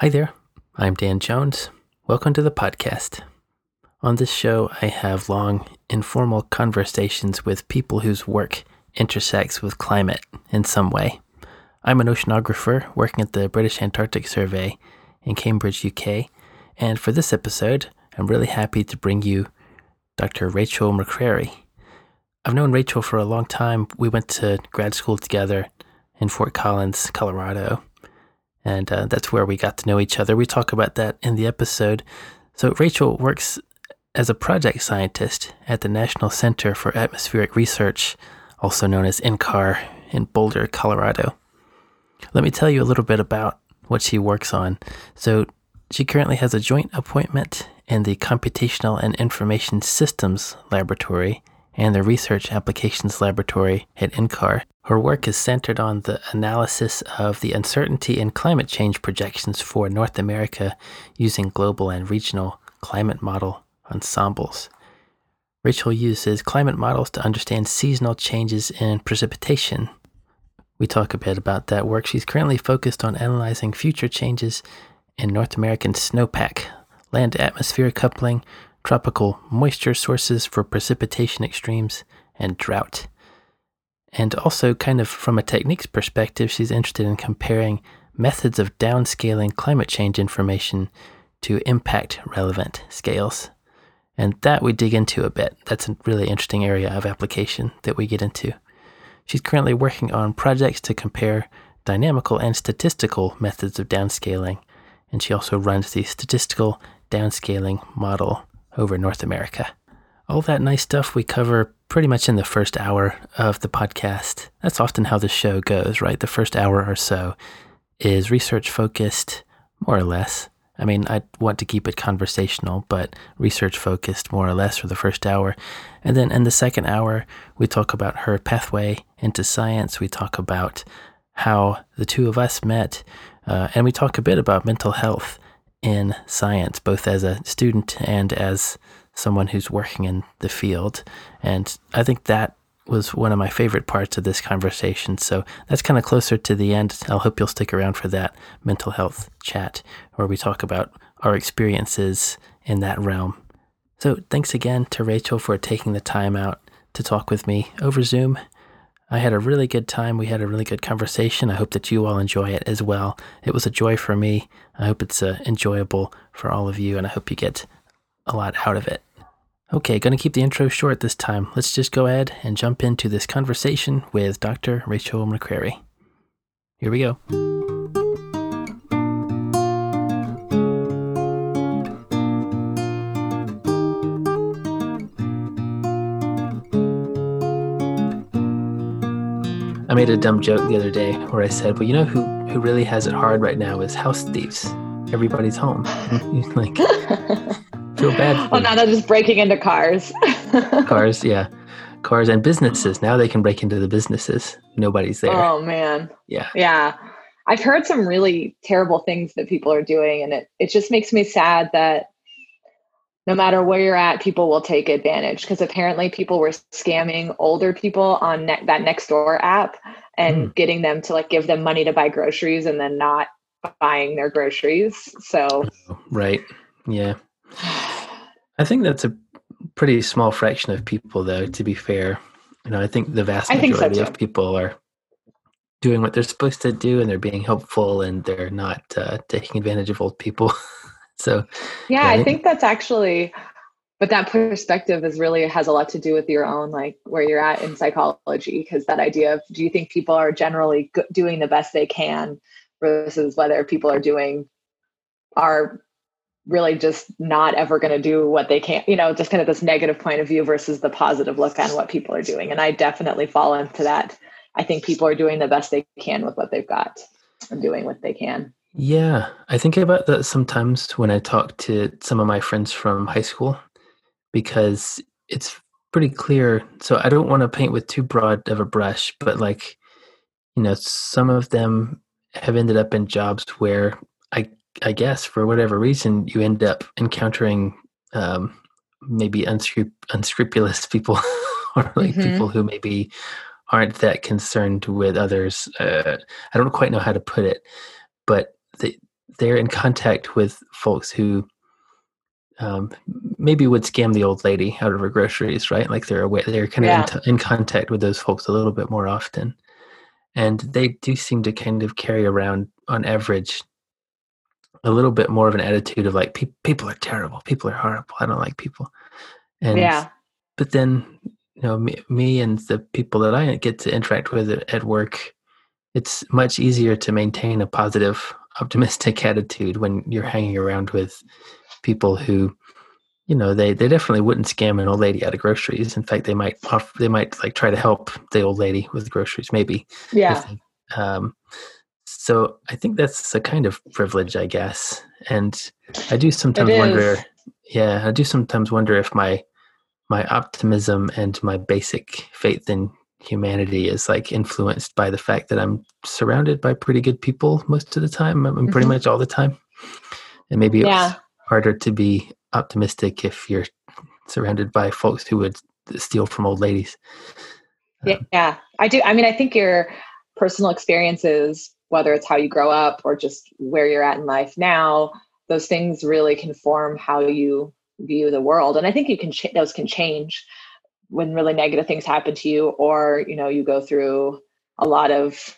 Hi there, I'm Dan Jones. Welcome to the podcast. On this show, I have long, informal conversations with people whose work intersects with climate in some way. I'm an oceanographer working at the British Antarctic Survey in Cambridge, UK, and for this episode, I'm really happy to bring you Dr. Rachel McCrary. I've known Rachel for a long time. We went to grad school together in Fort Collins, Colorado and uh, that's where we got to know each other. We talk about that in the episode. So, Rachel works as a project scientist at the National Center for Atmospheric Research, also known as NCAR, in Boulder, Colorado. Let me tell you a little bit about what she works on. So, she currently has a joint appointment in the Computational and Information Systems Laboratory and the Research Applications Laboratory at NCAR. Her work is centered on the analysis of the uncertainty in climate change projections for North America using global and regional climate model ensembles. Rachel uses climate models to understand seasonal changes in precipitation. We talk a bit about that work. She's currently focused on analyzing future changes in North American snowpack, land atmosphere coupling, tropical moisture sources for precipitation extremes, and drought. And also, kind of from a techniques perspective, she's interested in comparing methods of downscaling climate change information to impact relevant scales. And that we dig into a bit. That's a really interesting area of application that we get into. She's currently working on projects to compare dynamical and statistical methods of downscaling. And she also runs the statistical downscaling model over North America. All that nice stuff we cover pretty much in the first hour of the podcast. That's often how the show goes, right? The first hour or so is research focused, more or less. I mean, I want to keep it conversational, but research focused more or less for the first hour. And then in the second hour, we talk about her pathway into science. We talk about how the two of us met, uh, and we talk a bit about mental health in science, both as a student and as someone who's working in the field. And I think that was one of my favorite parts of this conversation. So that's kind of closer to the end. I'll hope you'll stick around for that mental health chat where we talk about our experiences in that realm. So thanks again to Rachel for taking the time out to talk with me over Zoom. I had a really good time. We had a really good conversation. I hope that you all enjoy it as well. It was a joy for me. I hope it's uh, enjoyable for all of you, and I hope you get a lot out of it. Okay, going to keep the intro short this time. Let's just go ahead and jump into this conversation with Dr. Rachel McCrary. Here we go. Made a dumb joke the other day where I said, "Well, you know who who really has it hard right now is house thieves. Everybody's home. like feel bad. well, now they're just breaking into cars. cars, yeah, cars and businesses. Now they can break into the businesses. Nobody's there. Oh man. Yeah. Yeah. I've heard some really terrible things that people are doing, and it it just makes me sad that no matter where you're at, people will take advantage because apparently people were scamming older people on ne- that Nextdoor app and mm. getting them to like give them money to buy groceries and then not buying their groceries. So, right. Yeah. I think that's a pretty small fraction of people, though. To be fair, you know, I think the vast majority so of people are doing what they're supposed to do, and they're being helpful, and they're not uh, taking advantage of old people. so, yeah, yeah I, think, that's actually but that perspective is really has a lot to do with your own like where you're at in psychology because that idea of do you think people are generally doing the best they can versus whether people are doing are really just not ever going to do what they can, you know, just kind of this negative point of view versus the positive look on what people are doing. And I definitely fall into that. I think people are doing the best they can with what they've got and doing what they can. Yeah. I think about that sometimes when I talk to some of my friends from high school because it's pretty clear. So I don't want to paint with too broad of a brush, but like, you know, some of them have ended up in jobs where I I guess for whatever reason you end up encountering um, maybe unscrup- unscrupulous people or like mm-hmm. people who maybe aren't that concerned with others. Uh, I don't quite know how to put it, but they they're in contact with folks who um, maybe would scam the old lady out of her groceries, right? Like they're away, they're kind of Yeah. in, t- in contact with those folks a little bit more often, and they do seem to kind of carry around, on average, a little bit more of an attitude of like "Pe- people are terrible, people are horrible, I don't like people, and yeah. but then you know me, me and the people that I get to interact with at work, it's much easier to maintain a positive, optimistic attitude when you're hanging around with people who, you know, they they definitely wouldn't scam an old lady out of groceries. In fact, they might they might like try to help the old lady with groceries, maybe. Yeah. they- um, so I think that's a kind of privilege, I guess. And I do sometimes wonder. Yeah, I do sometimes wonder if my my optimism and my basic faith in humanity is like influenced by the fact that I'm surrounded by pretty good people most of the time. I mean, pretty mm-hmm. much all the time. And maybe Yeah. it's harder to be optimistic if you're surrounded by folks who would steal from old ladies. Yeah, um, yeah, I do. I mean, I think your personal experiences, whether it's how you grow up or just where you're at in life now, those things really can form how you view the world. And I think you can ch- those can change when really negative things happen to you, or you know, you go through a lot of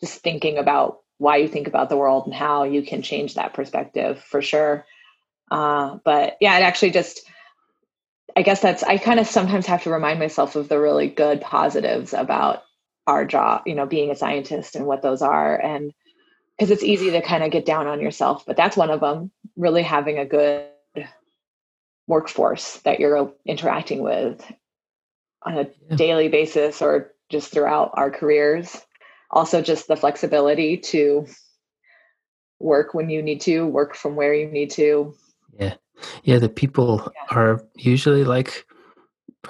just thinking about why you think about the world and how you can change that perspective for sure. Uh, but yeah, it actually just I guess that's I kind of sometimes have to remind myself of the really good positives about our job, you know, being a scientist and what those are and because it's easy to kind of get down on yourself, but that's one of them, really having a good workforce that you're interacting with on a Yeah. daily basis or just throughout our careers. Also just the flexibility to work when you need to, work from where you need to. Yeah, yeah. The people Yeah. are usually like,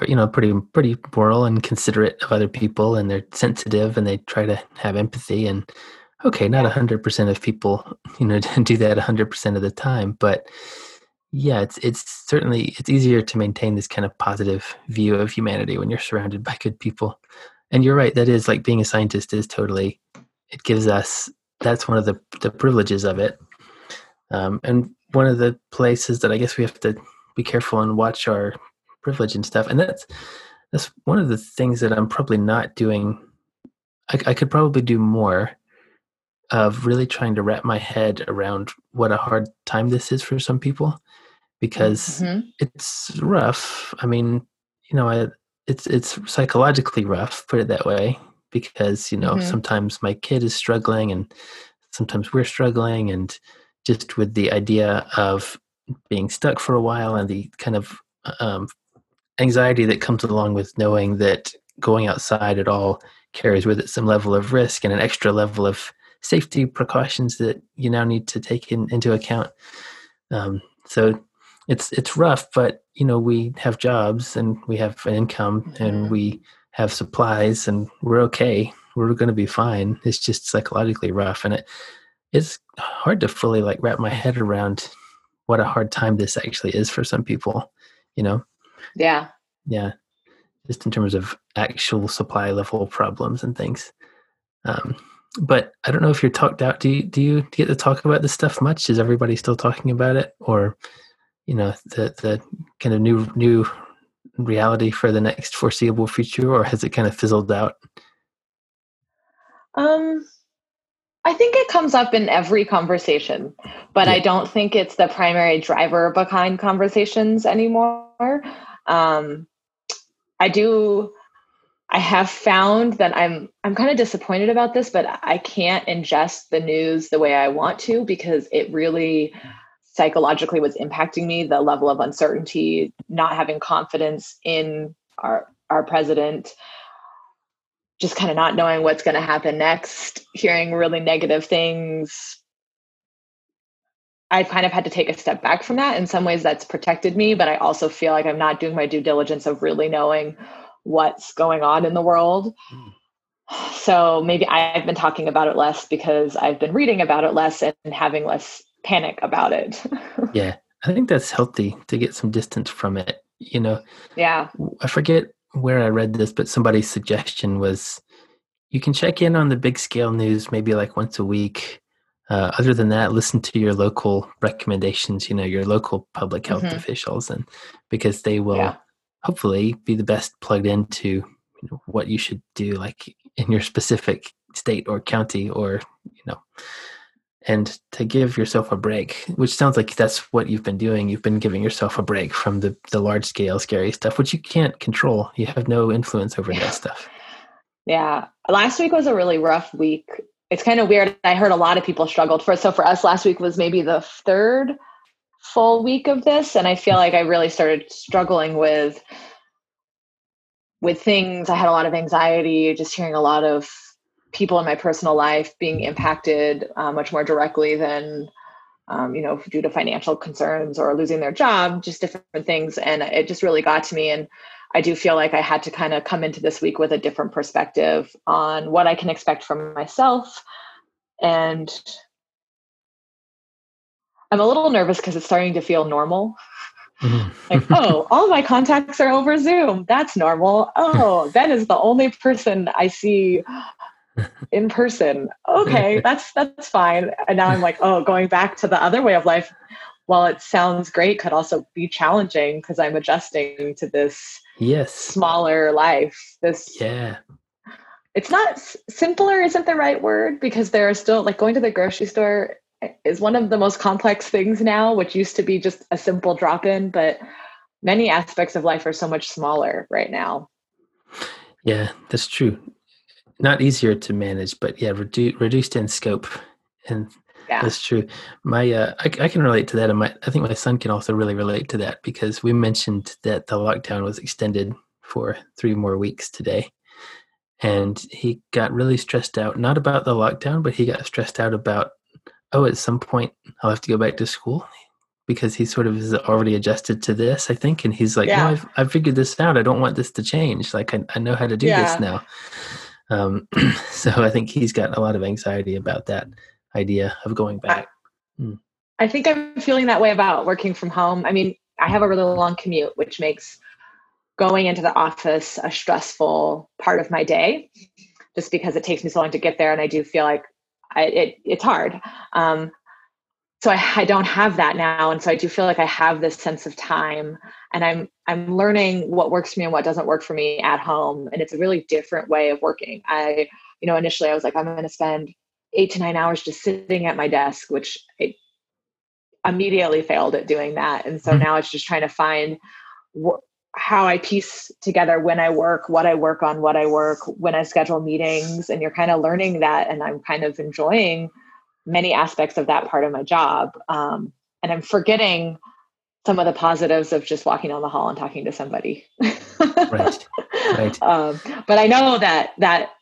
you know, pretty pretty moral and considerate of other people, and they're sensitive, and they try to have empathy. And okay, not a hundred percent of people, you know, do that a hundred percent of the time, but yeah, it's it's certainly it's easier to maintain this kind of positive view of humanity when you're surrounded by good people. And you're right, that is like being a scientist is totally. It gives us that's one of the the privileges of it um, and one of the places that I guess we have to be careful and watch our privilege and stuff. And that's that's one of the things that I'm probably not doing. I, I could probably do more of really trying to wrap my head around what a hard time this is for some people, because Mhm. it's rough. I mean, you know, I, it's it's psychologically rough, put it that way, because you know Mhm. sometimes my kid is struggling and sometimes we're struggling, and just with the idea of being stuck for a while and the kind of um, anxiety that comes along with knowing that going outside at all carries with it some level of risk and an extra level of safety precautions that you now need to take in, into account. Um, so it's it's rough, but you know we have jobs and we have an income and Mhm. we have supplies and we're okay. We're going to be fine. It's just psychologically rough, and it it's hard to fully like wrap my head around what a hard time this actually is for some people. You know, Yeah. yeah, just in terms of actual supply level problems and things. Um, but I don't know if you're talked out. Do you do you get to talk about this stuff much? Is everybody still talking about it, or you know the the kind of new new reality for the next foreseeable future, or has it kind of fizzled out? Um, I think it comes up in every conversation, but I don't think it's the primary driver behind conversations anymore. Um, I do. I have found that I'm I'm kind of disappointed about this, but I can't ingest the news the way I want to because it really psychologically was impacting me. The level of uncertainty, not having confidence in our our president, just kind of not knowing what's going to happen next, hearing really negative things. I've kind of had to take a step back from that. In some ways, that's protected me, but I also feel like I'm not doing my due diligence of really knowing what's going on in the world. Hmm. So maybe I've been talking about it less because I've been reading about it less and having less panic about it. Yeah, I think that's healthy to get some distance from it. You know, yeah. I forget where I read this, but somebody's suggestion was you can check in on the big scale news maybe like once a week, uh, other than that, listen to your local recommendations. You know, your local public health mm-hmm. officials, and because they will yeah. hopefully be the best plugged into you know, what you should do, like in your specific state or county, or you know, and to give yourself a break. Which sounds like that's what you've been doing. You've been giving yourself a break from the the large scale, scary stuff, which you can't control. You have no influence over that stuff. Yeah. Last week was a really rough week. It's kind of weird. I heard a lot of people struggled for so for us last week was maybe the third full week of this and I feel like I really started struggling with with things. I had a lot of anxiety, just hearing a lot of people in my personal life being impacted uh, much more directly than um, you know due to financial concerns or losing their job just different things and it just really got to me and I do feel like I had to kind of come into this week with a different perspective on what I can expect from myself. And I'm a little nervous because it's starting to feel normal. Mm-hmm. like, oh, all my contacts are over Zoom. That's normal. Oh, Ben is the only person I see in person. Okay, that's that's fine. And now I'm like, oh, going back to the other way of life, while it sounds great, could also be challenging because I'm adjusting to this yes. smaller life. This yeah. It's not simpler isn't the right word because there are still like going to the grocery store is one of the most complex things now which used to be just a simple drop in but many aspects of life are so much smaller right now. Yeah that's true not easier to manage but yeah redu- reduced in scope and yeah. That's true. My uh, I, I, can relate to that, and my I think my son can also really relate to that because we mentioned that the lockdown was extended for three more weeks today, and he got really stressed out. Not about the lockdown, but he got stressed out about oh, at some point I'll have to go back to school because he sort of is already adjusted to this, I think, and he's like, yeah. no, I've I've figured this out. I don't want this to change. Like I I know how to do yeah. this now. Um, so I think he's got a lot of anxiety about that idea of going back. I, hmm. I think I'm feeling that way about working from home. I mean, I have a really long commute, which makes going into the office a stressful part of my day just because it takes me so long to get there and i do feel like I, it, it's hard um, so I, I, don't have that now and so i do feel like i have this sense of time and i'm i'm learning what works for me and what doesn't work for me at home and it's a really different way of working i you know initially i was like i'm going to spend eight to nine hours just sitting at my desk, which I immediately failed at doing that. And so mm-hmm. now it's just trying to find wh- how I piece together when I work, what I work on, what I work, when I schedule meetings. And you're kind of learning that. And I'm kind of enjoying many aspects of that part of my job. Um, and I'm forgetting some of the positives of just walking down the hall and talking to somebody. right. Right. Um, but I know that that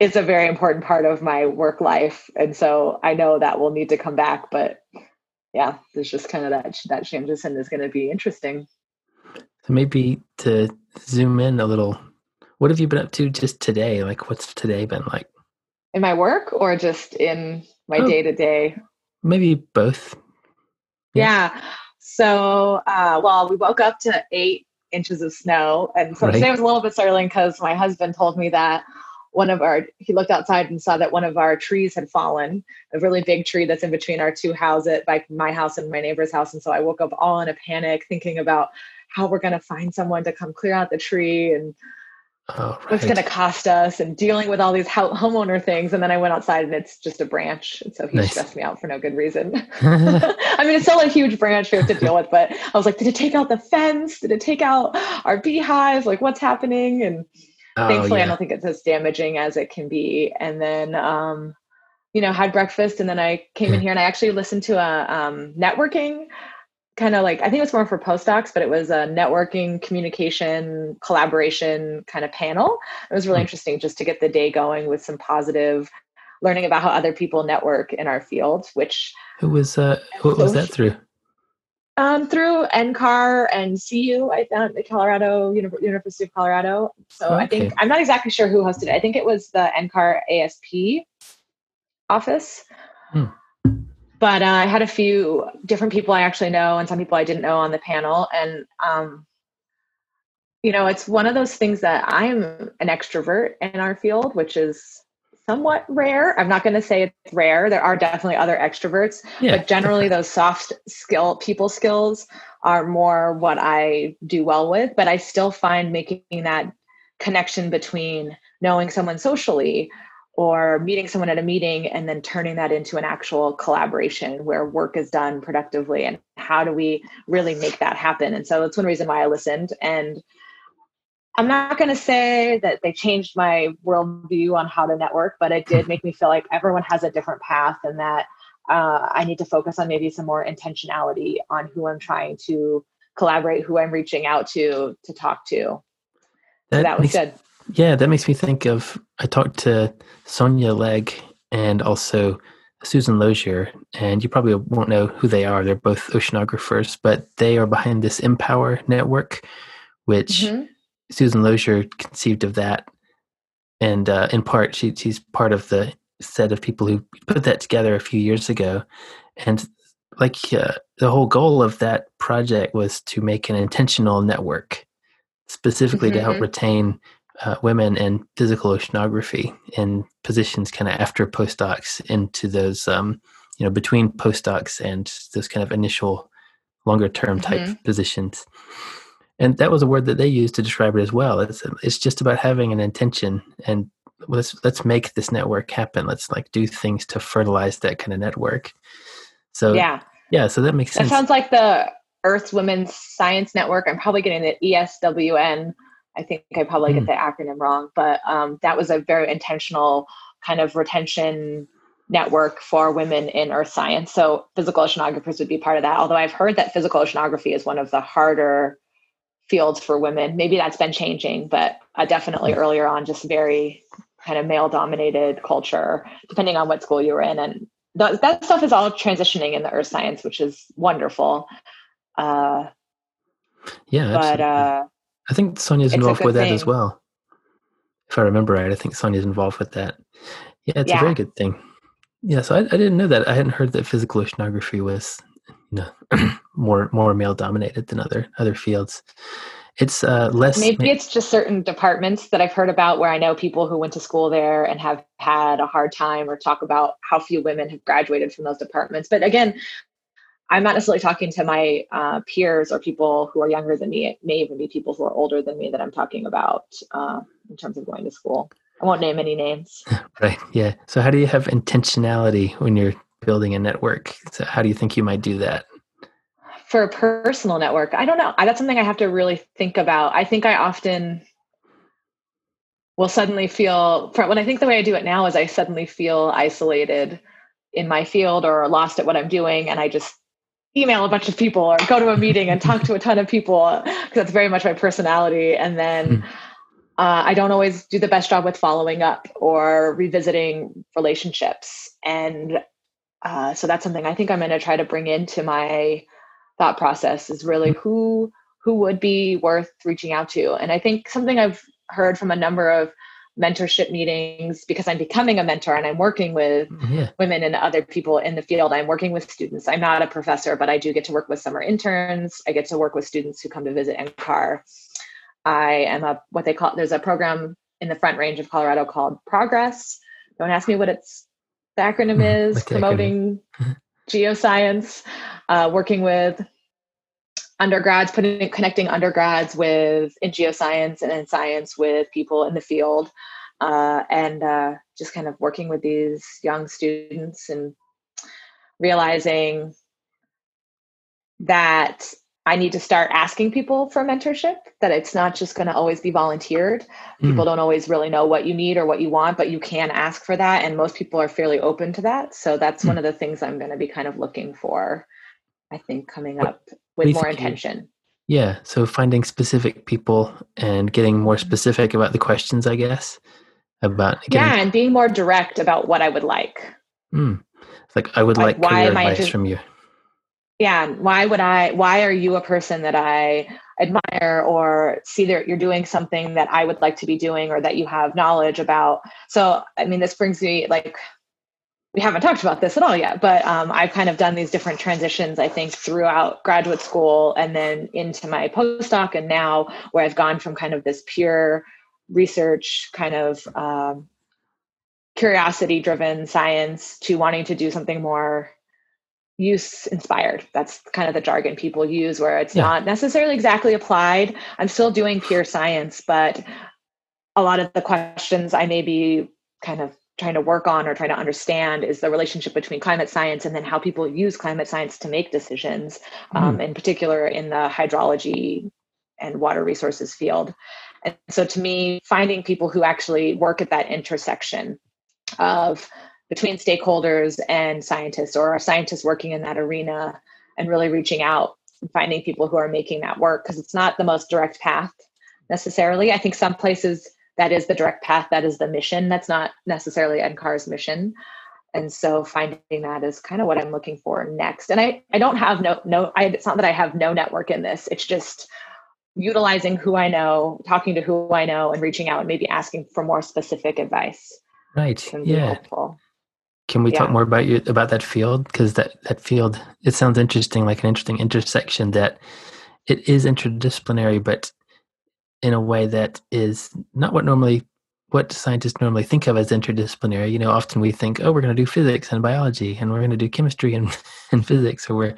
is a very important part of my work life and so i know that will need to come back but yeah there's just kind of that that transition is going to be interesting so maybe to zoom in a little what have you been up to just today like what's today been like in my work or just in my day to day maybe both yeah, yeah. so uh, well we woke up to eight inches of snow and so right. today was a little bit startling because my husband told me that one of our he looked outside and saw that one of our trees had fallen a really big tree that's in between our two houses like my house and my neighbor's house and so i woke up all in a panic thinking about how we're going to find someone to come clear out the tree and oh, right. what's going to cost us and dealing with all these homeowner things and then i went outside and it's just a branch and so he nice. stressed me out for no good reason i mean it's still a huge branch we have to deal with but i was like did it take out the fence did it take out our beehives like what's happening and Oh, Thankfully, yeah. I don't think it's as damaging as it can be. And then, um, you know, had breakfast, and then I came in here and I actually listened to a um, networking kind of like I think it was more for postdocs, but it was a networking, communication, collaboration kind of panel. It was really mm interesting just to get the day going with some positive learning about how other people network in our field. Which who was uh, what was that through? Um, through NCAR and CU, I found the Colorado University of Colorado. So okay. I think I'm not exactly sure who hosted it. I think it was the NCAR ASP office. Hmm. But uh, I had a few different people I actually know and some people I didn't know on the panel. And, um, you know, it's one of those things that I'm an extrovert in our field, which is somewhat rare. I'm not going to say it's rare. There are definitely other extroverts, yeah. but generally those soft skill people skills are more what I do well with, but I still find making that connection between knowing someone socially or meeting someone at a meeting and then turning that into an actual collaboration where work is done productively and how do we really make that happen? And so that's one reason why i listened. And i'm not going to say that they changed my worldview on how to network but it did make me feel like everyone has a different path and that uh, i need to focus on maybe some more intentionality on who i'm trying to collaborate who i'm reaching out to to talk to. That, so that was good yeah, that makes me think of I talked to Sonya Legg and also Susan Lozier, and you probably won't know who they are. They're both oceanographers, but they are behind this MPOWIR network, which mm-hmm. Susan Lozier conceived of that. And uh, in part, she, she's part of the set of people who put that together a few years ago. And like uh, the whole goal of that project was to make an intentional network specifically mm-hmm. to help mm-hmm. retain uh, women in physical oceanography in positions kind of after postdocs into those, um, you know, between postdocs and those kind of initial longer term type mm-hmm. positions. And that was a word that they used to describe it as well. It's, it's just about having an intention and let's let's make this network happen. Let's like do things to fertilize that kind of network. So yeah, yeah. So that makes sense. That sounds like the Earth Women's Science Network. I'm probably getting the ESWN I think I probably mm. get the acronym wrong, but um, that was a very intentional kind of retention network for women in earth science. So physical oceanographers would be part of that. Although I've heard that physical oceanography is one of the harder fields for women. Maybe that's been changing, but uh, definitely hmm. earlier on, just very kind of male dominated culture, depending on what school you were in. And th- that stuff is all transitioning in the earth science, which is wonderful. Uh, yeah, but uh, I think Sonya's involved with thing. that as well. If I remember right, I think Sonya's involved with that. Yeah, it's yeah. a very good thing. Yeah, so I, I, didn't know that. I hadn't heard that physical oceanography was, you know, more more male dominated than other other fields. It's uh, less. Maybe ma- it's just certain departments that I've heard about where I know people who went to school there and have had a hard time, or talk about how few women have graduated from those departments. But again, I'm not necessarily talking to my uh, peers or people who are younger than me. It may even be people who are older than me that I'm talking about uh, in terms of going to school. I won't name any names. Right. Yeah. So, how do you have intentionality when you're building a network? So, how do you think you might do that? For a personal network, I don't know. I, that's something I have to really think about. I think I often will suddenly feel, when I think the way I do it now is I suddenly feel isolated in my field or lost at what I'm doing. And I just email a bunch of people or go to a meeting and talk to a ton of people because that's very much my personality. And then hmm. uh, I don't always do the best job with following up or revisiting relationships. And uh, so that's something I think I'm going to try to bring into my thought process is really who who would be worth reaching out to. And I think something I've heard from a number of mentorship meetings because I'm becoming a mentor and I'm working with mm-hmm. yeah. women and other people in the field. I'm working with students. I'm not a professor, but I do get to work with summer interns. I get to work with students who come to visit NCAR. I am a what they call there's a program in the Front Range of Colorado called Progress. Don't ask me what its the acronym mm-hmm. is. promoting mm-hmm. geoscience, uh, working with undergrads, putting connecting undergrads with in geoscience and in science with people in the field, uh, and uh, just kind of working with these young students and realizing that I need to start asking people for mentorship, that it's not just going to always be volunteered. Mm. People don't always really know what you need or what you want, but you can ask for that. And most people are fairly open to that. So that's mm. one of the things I'm going to be kind of looking for, I think, coming up with more intention. Yeah. So finding specific people and getting more specific about the questions, I guess. About getting, yeah, and being more direct about what I would like. Mm. Like I would like, like career advice just, from you. Yeah. Why would I? Why are you a person that I admire or see that you're doing something that I would like to be doing or that you have knowledge about? So, I mean, this brings me like we haven't talked about this at all yet, but um, I've kind of done these different transitions, I think, throughout graduate school and then into my postdoc, and now where I've gone from kind of this pure research kind of um, curiosity driven science to wanting to do something more use inspired. That's kind of the jargon people use where it's yeah. not necessarily exactly applied. I'm still doing pure science, but a lot of the questions I may be kind of trying to work on or trying to understand is the relationship between climate science and then how people use climate science to make decisions, mm. um, in particular in the hydrology and water resources field. And so to me, finding people who actually work at that intersection of between stakeholders and scientists or are scientists working in that arena and really reaching out and finding people who are making that work because it's not the most direct path necessarily. I think some places that is the direct path, that is the mission. That's not necessarily NCAR's mission. And so finding that is kind of what I'm looking for next. And I, I don't have no no I, it's not that I have no network in this. It's just utilizing who I know, talking to who I know, and reaching out and maybe asking for more specific advice. Right. Yeah. Helpful. Can we yeah. talk more about you about that field? Because that that field it sounds interesting, like an interesting intersection that it is interdisciplinary, but in a way that is not what normally what scientists normally think of as interdisciplinary. You know, often we think, oh, we're going to do physics and biology, and we're going to do chemistry and, and physics, or we're,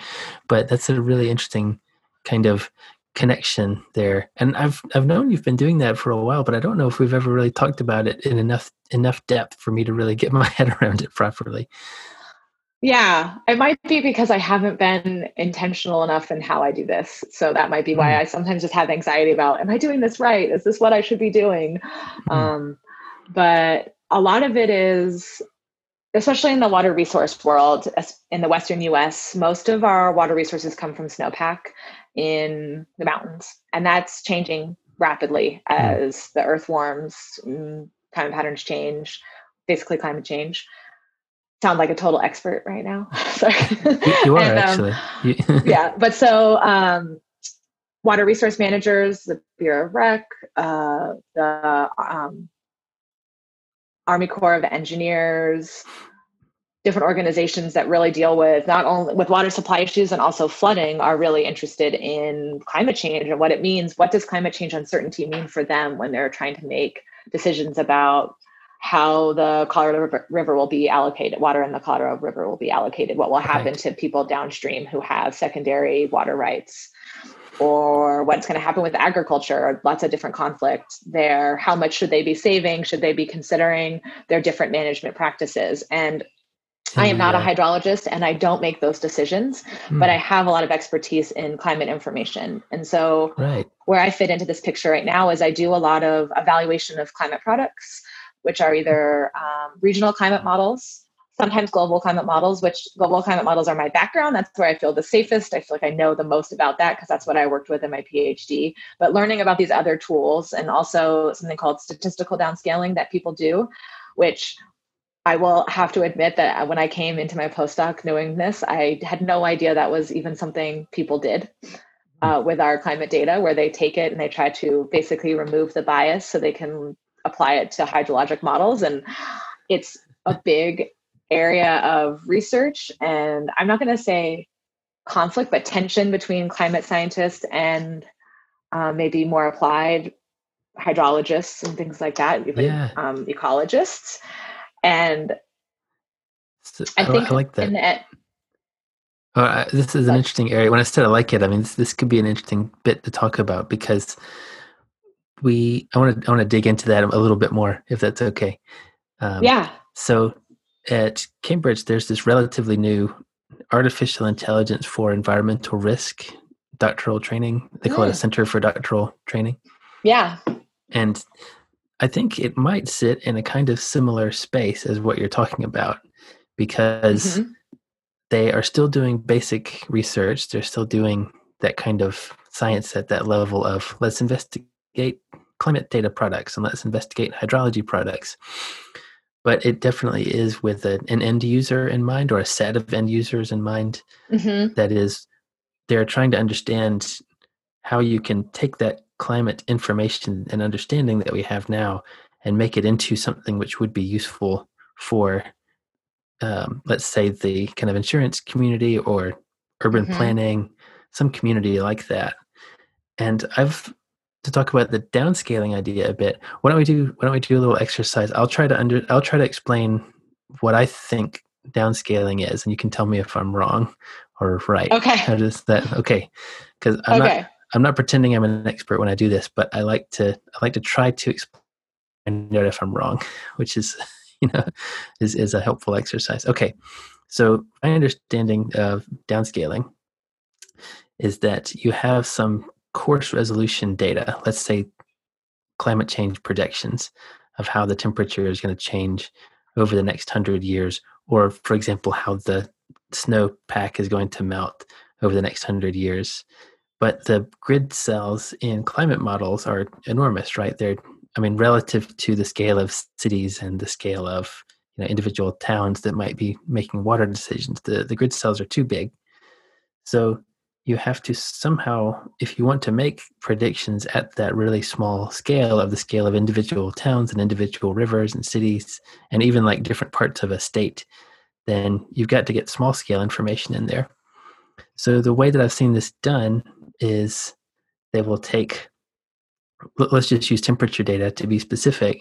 but that's a really interesting kind of connection there. And I've I've known you've been doing that for a while, but I don't know if we've ever really talked about it in enough enough depth for me to really get my head around it properly. Yeah, it might be because I haven't been intentional enough in how I do this. So that might be why mm. I sometimes just have anxiety about, am I doing this right? Is this what I should be doing? Mm. Um, but a lot of it is, especially in the water resource world, in the Western US, most of our water resources come from snowpack in the mountains. And that's changing rapidly mm. as the earth warms, mm, climate patterns change, basically climate change. Sound like a total expert right now. Sorry. You, are and, um, actually. yeah. But so um, water resource managers, the Bureau of Rec, uh, the um, Army Corps of Engineers, different organizations that really deal with not only with water supply issues and also flooding are really interested in climate change and what it means what does climate change uncertainty mean for them when they're trying to make decisions about how the colorado river will be allocated water in the colorado river will be allocated what will happen right. to people downstream who have secondary water rights or what's going to happen with agriculture lots of different conflict there how much should they be saving should they be considering their different management practices and I am not a hydrologist and I don't make those decisions, mm. but I have a lot of expertise in climate information. And so, right. where I fit into this picture right now is I do a lot of evaluation of climate products, which are either um, regional climate models, sometimes global climate models, which global climate models are my background. That's where I feel the safest. I feel like I know the most about that because that's what I worked with in my PhD. But learning about these other tools and also something called statistical downscaling that people do, which I will have to admit that when I came into my postdoc knowing this, I had no idea that was even something people did uh, with our climate data, where they take it and they try to basically remove the bias so they can apply it to hydrologic models. And it's a big area of research. And I'm not going to say conflict, but tension between climate scientists and uh, maybe more applied hydrologists and things like that, even yeah. um, ecologists. And so, I think I like that. The, uh, this is an interesting area. When I said I like it, I mean this, this could be an interesting bit to talk about because we I want to I want to dig into that a little bit more if that's okay. Um, yeah. So at Cambridge, there's this relatively new artificial intelligence for environmental risk doctoral training. They call mm. it a Center for Doctoral Training. Yeah. And I think it might sit in a kind of similar space as what you're talking about because mm-hmm. they are still doing basic research. They're still doing that kind of science at that level of let's investigate climate data products and let's investigate hydrology products. But it definitely is with a, an end user in mind or a set of end users in mind. Mm-hmm. That is, they're trying to understand how you can take that climate information and understanding that we have now and make it into something which would be useful for um, let's say the kind of insurance community or urban mm-hmm. planning some community like that and i've to talk about the downscaling idea a bit, why don't we do why don't we do a little exercise? I'll try to under I'll try to explain what I think downscaling is, and you can tell me if I'm wrong or right. Okay. How does that? Okay, because I'm okay. not I'm not pretending I'm an expert when I do this, but I like to I like to try to explain note if I'm wrong, which is you know is is a helpful exercise. Okay, so my understanding of downscaling is that you have some coarse resolution data. Let's say climate change predictions of how the temperature is going to change over the next hundred years, or for example, how the snow pack is going to melt over the next hundred years. But the grid cells in climate models are enormous, right? They're, I mean, relative to the scale of cities and the scale of you know, individual towns that might be making water decisions, the, the grid cells are too big. So you have to somehow, if you want to make predictions at that really small scale of the scale of individual towns and individual rivers and cities, and even like different parts of a state, then you've got to get small scale information in there. So the way that I've seen this done is they will take, let's just use temperature data to be specific,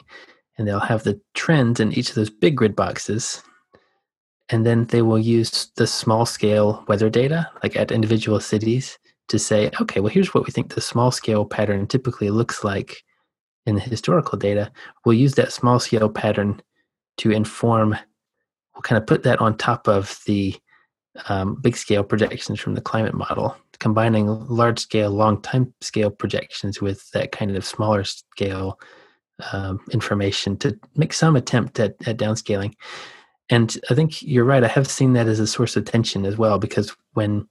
and they'll have the trends in each of those big grid boxes. And then they will use the small scale weather data, like at individual cities, to say, okay, well, here's what we think the small scale pattern typically looks like in the historical data. We'll use that small scale pattern to inform, we'll kind of put that on top of the um, big scale projections from the climate model, combining large scale, long time scale projections with that kind of smaller scale um, information to make some attempt at, at downscaling. And I think you're right. I have seen that as a source of tension as well, because when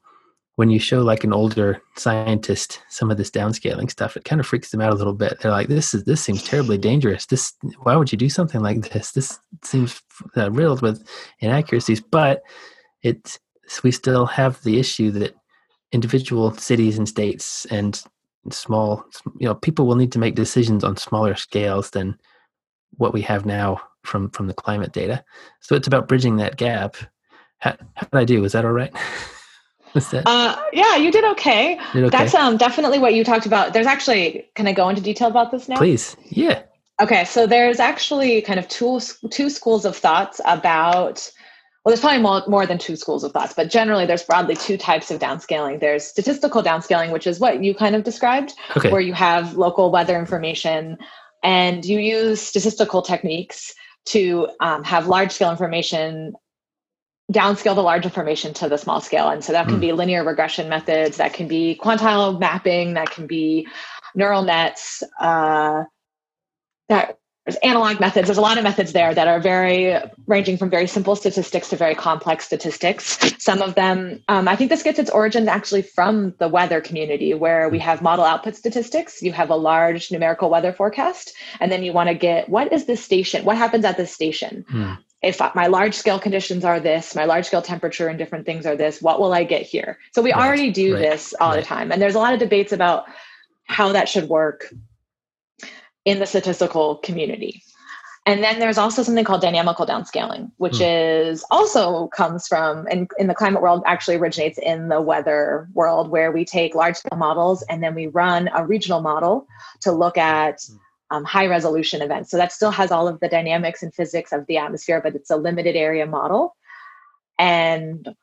when you show like an older scientist some of this downscaling stuff, it kind of freaks them out a little bit. They're like, "This is this seems terribly dangerous. This why would you do something like this? This seems uh, riddled with inaccuracies." But it we still have the issue that individual cities and states and small you know people will need to make decisions on smaller scales than what we have now from from the climate data so it's about bridging that gap how, how did i do was that all right that? Uh, yeah you did okay. did okay that's um definitely what you talked about there's actually can i go into detail about this now please yeah okay so there's actually kind of two two schools of thoughts about well, there's probably more, more than two schools of thoughts, but generally there's broadly two types of downscaling. There's statistical downscaling, which is what you kind of described, okay. where you have local weather information and you use statistical techniques to um, have large scale information downscale the large information to the small scale. And so that can mm. be linear regression methods, that can be quantile mapping, that can be neural nets, uh, that there's analog methods. There's a lot of methods there that are very ranging from very simple statistics to very complex statistics. Some of them, um, I think this gets its origin actually from the weather community, where we have model output statistics. You have a large numerical weather forecast, and then you want to get what is this station? What happens at this station? Hmm. If my large scale conditions are this, my large scale temperature and different things are this, what will I get here? So we right. already do right. this all right. the time, and there's a lot of debates about how that should work in the statistical community. And then there's also something called dynamical downscaling, which mm. is also comes from and in the climate world actually originates in the weather world where we take large scale models and then we run a regional model to look at mm. um, high resolution events. So that still has all of the dynamics and physics of the atmosphere, but it's a limited area model. And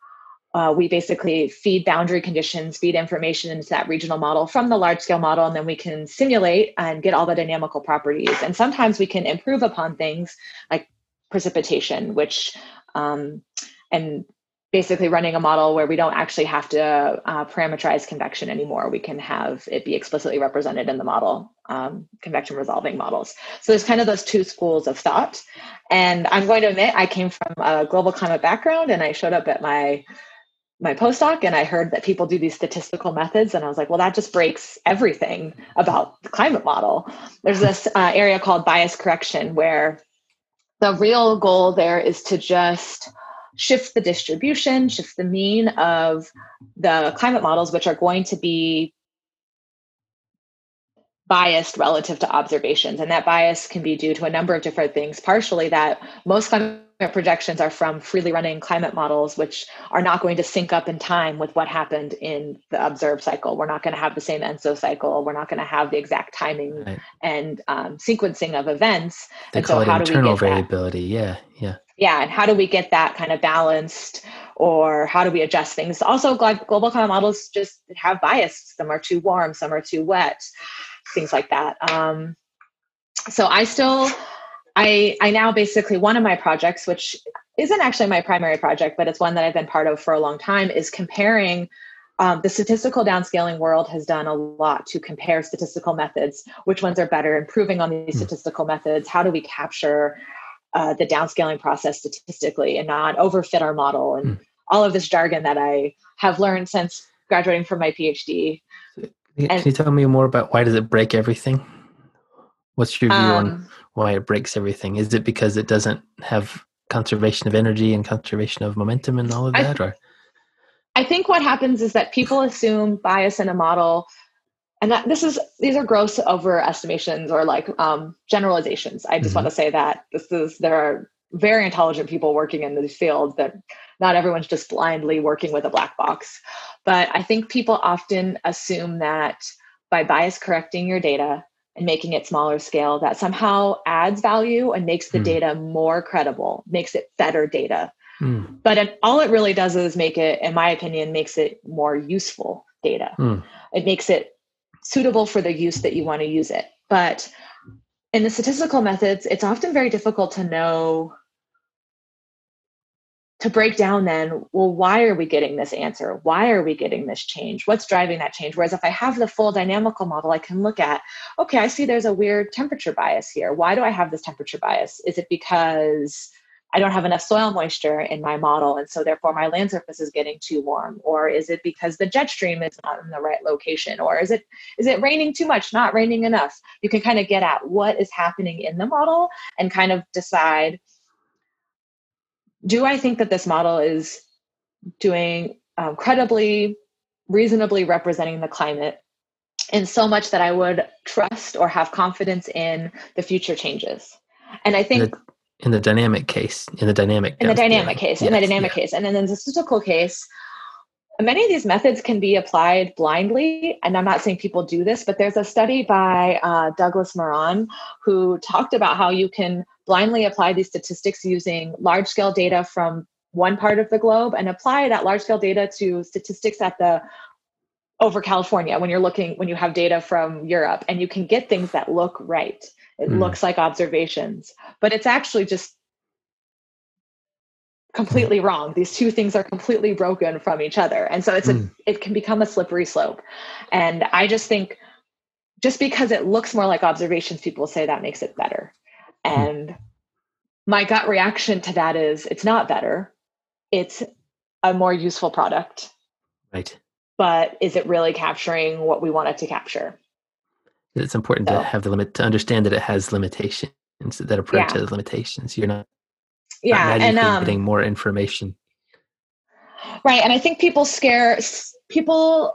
uh, we basically feed boundary conditions, feed information into that regional model from the large scale model, and then we can simulate and get all the dynamical properties. And sometimes we can improve upon things like precipitation, which, um, and basically running a model where we don't actually have to uh, parameterize convection anymore. We can have it be explicitly represented in the model, um, convection resolving models. So there's kind of those two schools of thought. And I'm going to admit, I came from a global climate background and I showed up at my my postdoc and I heard that people do these statistical methods. And I was like, well, that just breaks everything about the climate model. There's this uh, area called bias correction where the real goal there is to just shift the distribution, shift the mean of the climate models, which are going to be biased relative to observations. And that bias can be due to a number of different things. Partially that most climate projections are from freely running climate models, which are not going to sync up in time with what happened in the observed cycle. We're not going to have the same ENSO cycle. We're not going to have the exact timing right. and um, sequencing of events. They and call so it internal variability. Yeah, yeah. Yeah, and how do we get that kind of balanced or how do we adjust things? Also, global climate models just have bias. Some are too warm, some are too wet things like that. Um, so I still, I I now basically one of my projects, which isn't actually my primary project, but it's one that I've been part of for a long time, is comparing. Um, the statistical downscaling world has done a lot to compare statistical methods. Which ones are better? Improving on these mm. statistical methods. How do we capture uh, the downscaling process statistically and not overfit our model and mm. all of this jargon that I have learned since graduating from my PhD. Can and, you tell me more about why does it break everything? What's your view um, on why it breaks everything? Is it because it doesn't have conservation of energy and conservation of momentum and all of that, I, or? I think what happens is that people assume bias in a model, and that this is these are gross overestimations or like um, generalizations. I just mm-hmm. want to say that this is there are very intelligent people working in these fields that not everyone's just blindly working with a black box. But I think people often assume that by bias correcting your data and making it smaller scale, that somehow adds value and makes the mm. data more credible, makes it better data. Mm. But it, all it really does is make it, in my opinion, makes it more useful data. Mm. It makes it suitable for the use that you want to use it. But in the statistical methods, it's often very difficult to know to break down then well why are we getting this answer? Why are we getting this change? What's driving that change? Whereas if i have the full dynamical model i can look at okay i see there's a weird temperature bias here. Why do i have this temperature bias? Is it because i don't have enough soil moisture in my model and so therefore my land surface is getting too warm? Or is it because the jet stream is not in the right location? Or is it is it raining too much not raining enough? You can kind of get at what is happening in the model and kind of decide do I think that this model is doing um, credibly, reasonably representing the climate in so much that I would trust or have confidence in the future changes? And I think. In the, in the dynamic case, in the dynamic, in the dynamic case, yes, in the dynamic yeah. case, and then in the statistical case, many of these methods can be applied blindly and i'm not saying people do this but there's a study by uh, douglas maraun who talked about how you can blindly apply these statistics using large scale data from one part of the globe and apply that large scale data to statistics at the over California when you're looking when you have data from Europe and you can get things that look right. It mm. looks like observations, but it's actually just completely wrong. These two things are completely broken from each other. And so it's mm. a it can become a slippery slope. And I just think just because it looks more like observations, people say that makes it better. Hmm. And my gut reaction to that is it's not better. It's a more useful product. Right. But is it really capturing what we want it to capture? It's important so, to have the limit to understand that it has limitations, that approach yeah. has limitations. You're not, yeah, not and um, getting more information. Right. And I think people scare people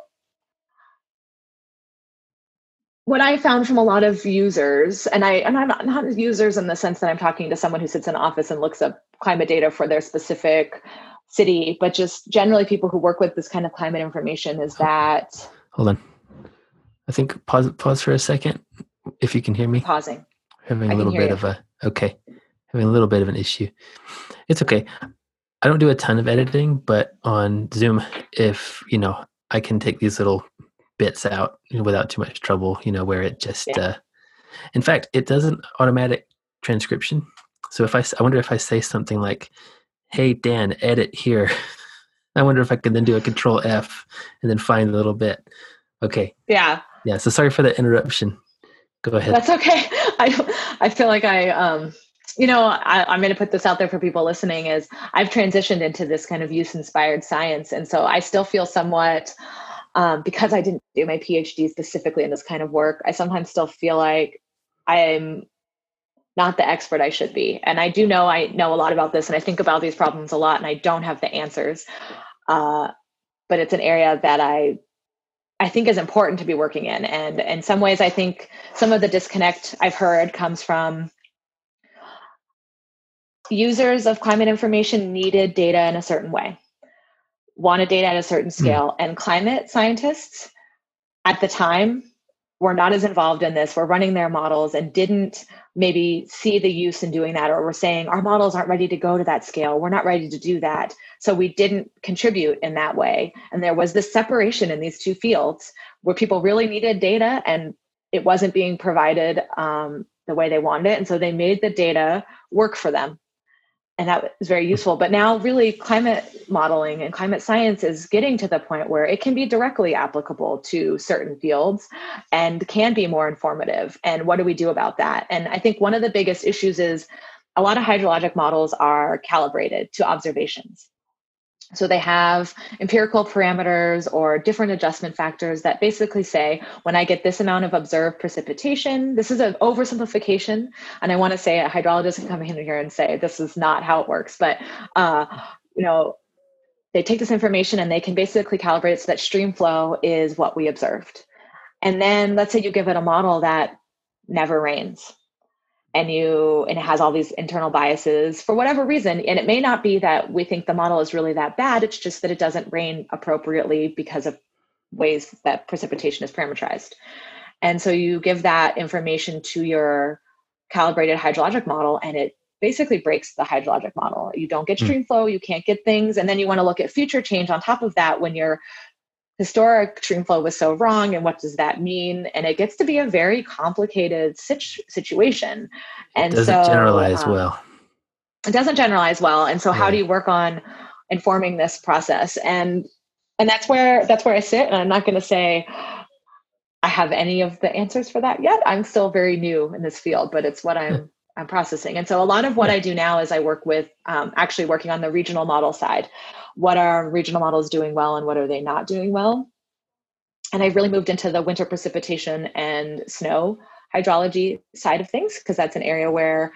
what I found from a lot of users, and I and I'm not, not users in the sense that I'm talking to someone who sits in office and looks up climate data for their specific city, but just generally people who work with this kind of climate information is that hold on. I think pause pause for a second if you can hear me. Pausing. Having a little bit you. of a okay. Having a little bit of an issue. It's okay. I don't do a ton of editing, but on Zoom, if you know, I can take these little bits out without too much trouble, you know, where it just, yeah. uh, in fact, it doesn't automatic transcription. So if I, I wonder if I say something like, hey, Dan, edit here. I wonder if I can then do a control F and then find a little bit. Okay. Yeah. Yeah. So sorry for the interruption. Go ahead. That's okay. I, I feel like I, um, you know, I, am going to put this out there for people listening is I've transitioned into this kind of use inspired science. And so I still feel somewhat, um, because I didn't do my PhD specifically in this kind of work, I sometimes still feel like I'm not the expert I should be. And I do know I know a lot about this and I think about these problems a lot and I don't have the answers. Uh, but it's an area that I I think is important to be working in. And in some ways, I think some of the disconnect I've heard comes from users of climate information needed data in a certain way, wanted data at a certain hmm. scale, mm. and climate scientists at the time were not as involved in this, were running their models and didn't maybe see the use in doing that, or were saying our models aren't ready to go to that scale, we're not ready to do that. So we didn't contribute in that way. And there was this separation in these two fields where people really needed data and it wasn't being provided um, the way they wanted it. And so they made the data work for them and that was very useful. But now, really, climate modeling and climate science is getting to the point where it can be directly applicable to certain fields and can be more informative. And what do we do about that? And I think one of the biggest issues is a lot of hydrologic models are calibrated to observations. So they have empirical parameters or different adjustment factors that basically say when I get this amount of observed precipitation, this is an oversimplification. And I want to say a hydrologist can come in here and say this is not how it works. But uh, you know, they take this information and they can basically calibrate it so that stream flow is what we observed. And then let's say you give it a model that never rains and you and it has all these internal biases for whatever reason. And it may not be that we think the model is really that bad. It's just that it doesn't rain appropriately because of ways that precipitation is parameterized. And so you give that information to your calibrated hydrologic model and it basically breaks the hydrologic model. You don't get hmm. stream flow you can't get things. And then you want to look at future change on top of that when you're historic stream flow was so wrong and what does that mean? And it gets to be a very complicated situ- situation. And it doesn't so, generalize um, well. it doesn't generalize well and so yeah. how do you work on informing this process? And and that's where that's where i sit and i'm not going to say i have any of the answers for that yet. I'm still very new in this field but it's what i'm Processing. And so a lot of what I do now is I work with um, actually working on the regional model side what are regional models doing well and what are they not doing well. And I've really moved into the winter precipitation and snow hydrology side of things because that's an area where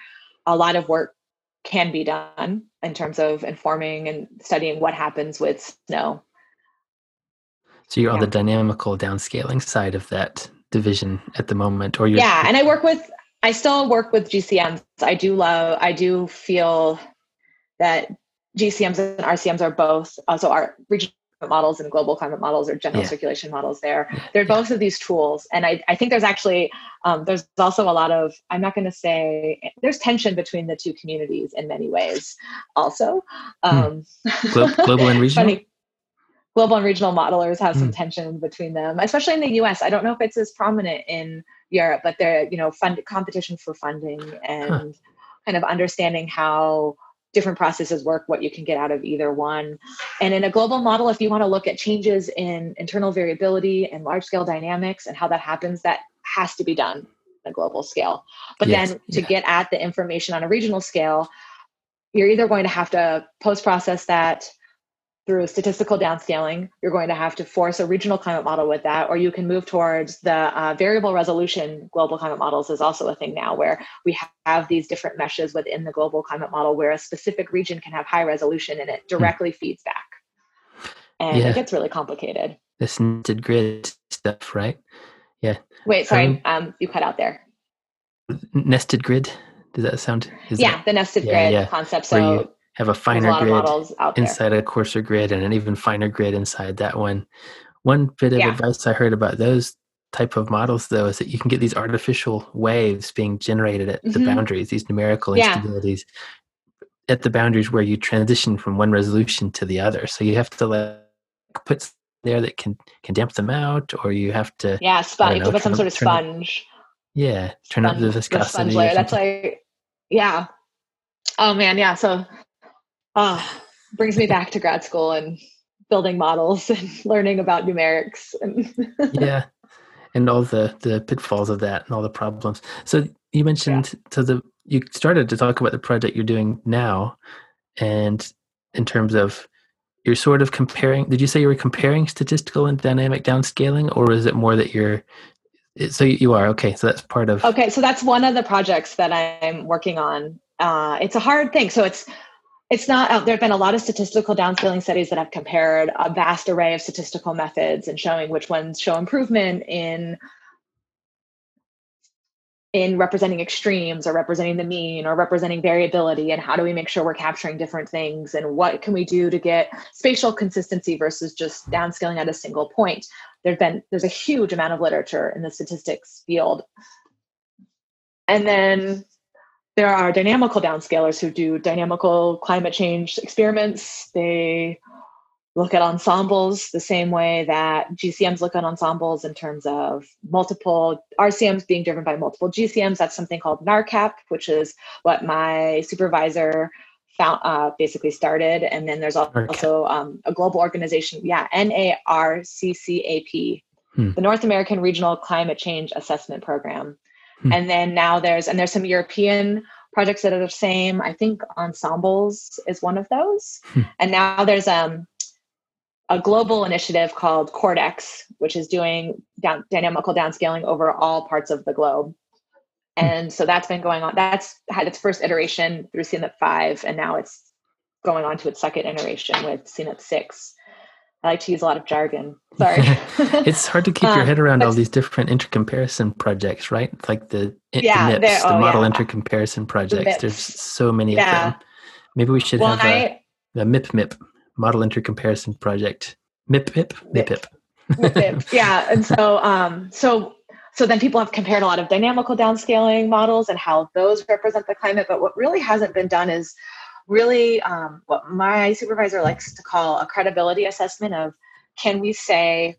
a lot of work can be done in terms of informing and studying what happens with snow. So you're yeah. on the dynamical downscaling side of that division at the moment, or you yeah. And I work with, I still work with GCMs. I do love, I do feel that GCMs and RCMs are both also our regional models and global climate models or general yeah. circulation models there. They're both of these tools. And I, I think there's actually, um, there's also a lot of, I'm not going to say, there's tension between the two communities in many ways also. Hmm. Um, global and regional? funny, global and regional modelers have some hmm. tension between them, especially in the US. I don't know if it's as prominent in Europe, but they're, you know, fund competition for funding and huh. kind of understanding how different processes work, what you can get out of either one. And in a global model, if you want to look at changes in internal variability and large scale dynamics and how that happens, that has to be done on a global scale. But yes, then to yeah. get at the information on a regional scale, you're either going to have to post process that through statistical downscaling, you're going to have to force a regional climate model with that, or you can move towards the uh, variable resolution global climate models is also a thing now where we have these different meshes within the global climate model where a specific region can have high resolution and it hmm. directly mm. feeds back. And yeah. it gets really complicated. This nested grid stuff, right? Yeah. Wait, sorry, um, um, you cut out there. Nested grid. Does that sound? yeah, that, the nested yeah, grid yeah. concept. So have a finer a grid inside a coarser grid and an even finer grid inside that one. One bit of yeah. advice I heard about those type of models though is that you can get these artificial waves being generated at mm-hmm. the boundaries, these numerical yeah. instabilities at the boundaries where you transition from one resolution to the other. So you have to like put there that can can damp them out, or you have to yeah, sponge. You put some sort of sponge. Up, yeah, turn sponge, up the viscosity. The sponge layer. That's like yeah. Oh man, yeah. So ah, brings me back to grad school and building models and learning about numerics and yeah and all the the pitfalls of that and all the problems. So you mentioned yeah. so the you started to talk about the project you're doing now and in terms of you're sort of comparing did you say you were comparing statistical and dynamic downscaling or is it more that you're so you are okay so that's part of okay so that's one of the projects that i'm working on. Uh, it's a hard thing. So it's it's not uh, there have been a lot of statistical downscaling studies that have compared a vast array of statistical methods and showing which ones show improvement in in representing extremes or representing the mean or representing variability and how do we make sure we're capturing different things and what can we do to get spatial consistency versus just downscaling at a single point. There's been there's a huge amount of literature in the statistics field. And then there are dynamical downscalers who do dynamical climate change experiments they look at ensembles the same way that GCMs look at ensembles in terms of multiple RCMs being driven by multiple GCMs. That's something called NARCCAP, which is what my supervisor found uh, basically started. And then there's also um, a global organization, yeah, NARCCAP, hmm. the North American Regional Climate Change Assessment Program. Hmm. And then now there's and there's some European projects that are the same. I think ensembles is one of those. Hmm. And now there's um a global initiative called Cordex, which is doing down, dynamical downscaling over all parts of the globe. Hmm. And so that's been going on. That's had its first iteration through CMIP 5, and now it's going on to its second iteration with CMIP 6. I like to use a lot of jargon. Sorry. it's hard to keep your um, head around all these different intercomparison projects, right? Like the, yeah, the MIPS, the oh, model yeah. intercomparison projects. The There's so many yeah. of them. Maybe we should well, have a, a MIP MIP model intercomparison project. MIP MIP MIP MIP. yeah, and so um, so so then people have compared a lot of dynamical downscaling models and how those represent the climate. But what really hasn't been done is really um, what my supervisor likes to call a credibility assessment of can we say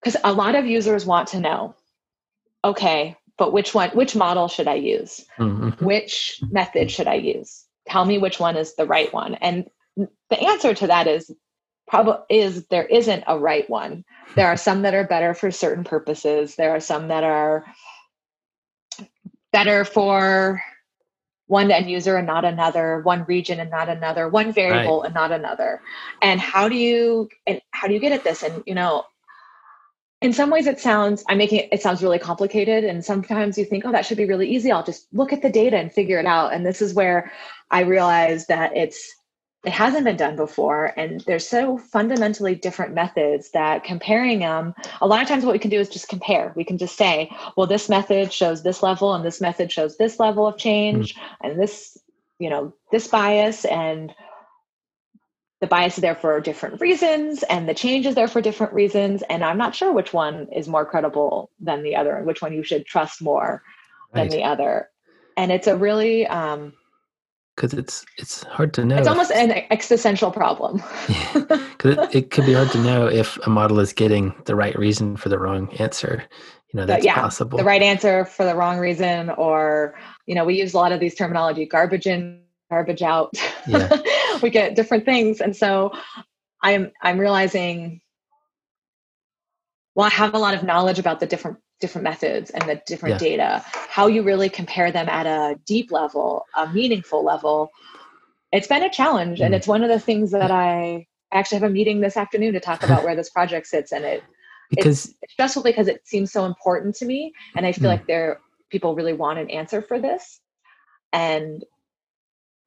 because a lot of users want to know okay but which one which model should i use mm-hmm. which method should i use tell me which one is the right one and the answer to that is probably is there isn't a right one. There are some that are better for certain purposes. There are some that are better for one end user and not another, one region and not another, one variable right. and not another. And how do you and how do you get at this? And you know, in some ways it sounds i'm making it, it sounds really complicated and sometimes you think oh that should be really easy i'll just look at the data and figure it out and this is where i realize that it's it hasn't been done before and there's so fundamentally different methods that comparing them a lot of times what we can do is just compare we can just say well this method shows this level and this method shows this level of change mm. and this you know this bias and the bias is there for different reasons and the change is there for different reasons and i'm not sure which one is more credible than the other and which one you should trust more right. than the other and it's a really um, because it's it's hard to know. It's almost an existential problem. yeah, because it, it, could be hard to know if a model is getting the right reason for the wrong answer. You know, that's yeah, possible. The right answer for the wrong reason, or you know, we use a lot of these terminology: garbage in, garbage out. Yeah. we get different things, and so I'm I'm realizing. Well, I have a lot of knowledge about the different different methods and the different yeah. data, how you really compare them at a deep level, a meaningful level, it's been a challenge. Mm. And it's one of the things that I actually have a meeting this afternoon to talk about where this project sits. And it because it's stressful because it seems so important to me. And I feel mm. like there people really want an answer for this. And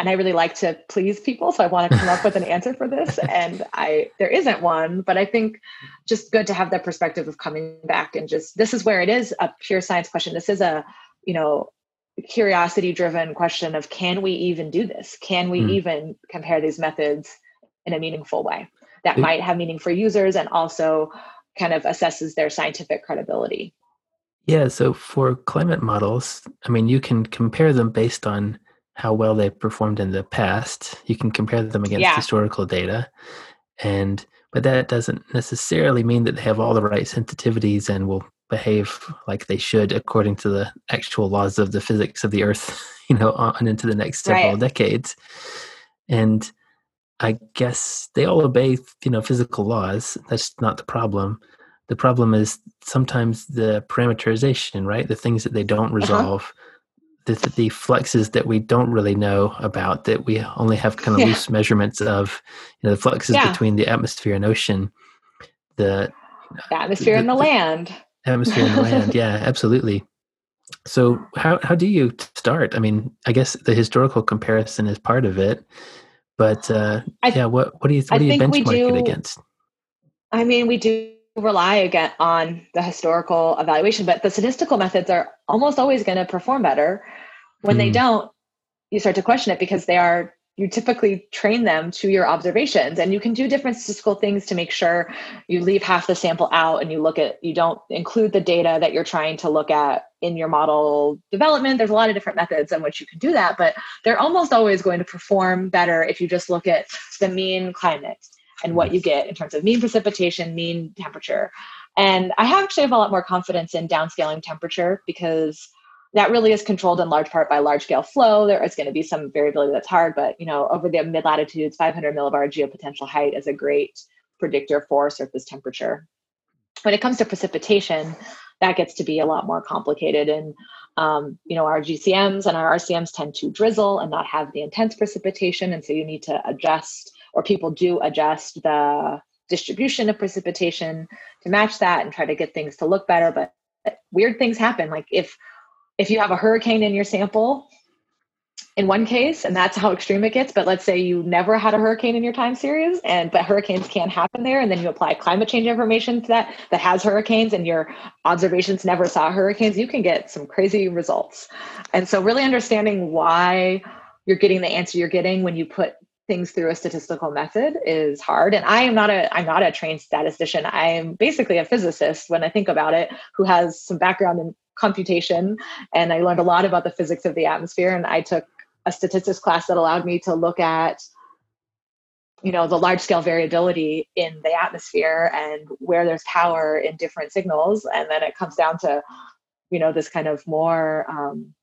and I really like to please people, so I want to come up with an answer for this. And I there isn't one, but I think just good to have that perspective of coming back and just this is where it is a pure science question. This is a you know curiosity driven question of can we even do this? Can we mm. even compare these methods in a meaningful way that might have meaning for users and also kind of assesses their scientific credibility? Yeah, so for climate models, I mean, you can compare them based on how well they performed in the past. You can compare them against yeah. historical data, and but that doesn't necessarily mean that they have all the right sensitivities and will behave like they should according to the actual laws of the physics of the Earth. You know, on into the next several right. decades, and I guess they all obey you know physical laws. That's not the problem. The problem is sometimes the parameterization, right? The things that they don't uh-huh. resolve. Uh-huh the, the fluxes that we don't really know about that we only have kind of yeah. loose measurements of you know the fluxes yeah. between the atmosphere and ocean the, the atmosphere the, and the, the land atmosphere and the land yeah absolutely so how how do you start? I mean, I guess the historical comparison is part of it, but uh, yeah, what what do you what I do you benchmark do, it against? I mean, we do rely again on the historical evaluation, but the statistical methods are almost always going to perform better. When mm. they hmm. don't, you start to question it because they are you typically train them to your observations and you can do different statistical things to make sure you leave half the sample out and you look at you don't include the data that you're trying to look at in your model development there's a lot of different methods in which you can do that but they're almost always going to perform better if you just look at the mean climate and what you get in terms of mean precipitation mean temperature and i actually have a lot more confidence in downscaling temperature because that really is controlled in large part by large scale flow. There is going to be some variability that's hard, but you know, over the mid latitudes, 500 millibar geopotential height is a great predictor for surface temperature. When it comes to precipitation, that gets to be a lot more complicated. And um, you know, our GCMs and our RCMs tend to drizzle and not have the intense precipitation, and so you need to adjust, or people do adjust the distribution of precipitation to match that and try to get things to look better. But weird things happen. Like if if you have a hurricane in your sample in one case and that's how extreme it gets but let's say you never had a hurricane in your time series and but hurricanes can happen there and then you apply climate change information to that that has hurricanes and your observations never saw hurricanes you can get some crazy results and so really understanding why you're getting the answer you're getting when you put things through a statistical method is hard. And i am not a i'm not a trained statistician. I am basically a physicist when i think about it who has some background in computation. And I learned a lot about the physics of the atmosphere. And I took a statistics class that allowed me to look at you know the large scale variability in the atmosphere and where there's power in different signals. And then it comes down to you know this kind of more um,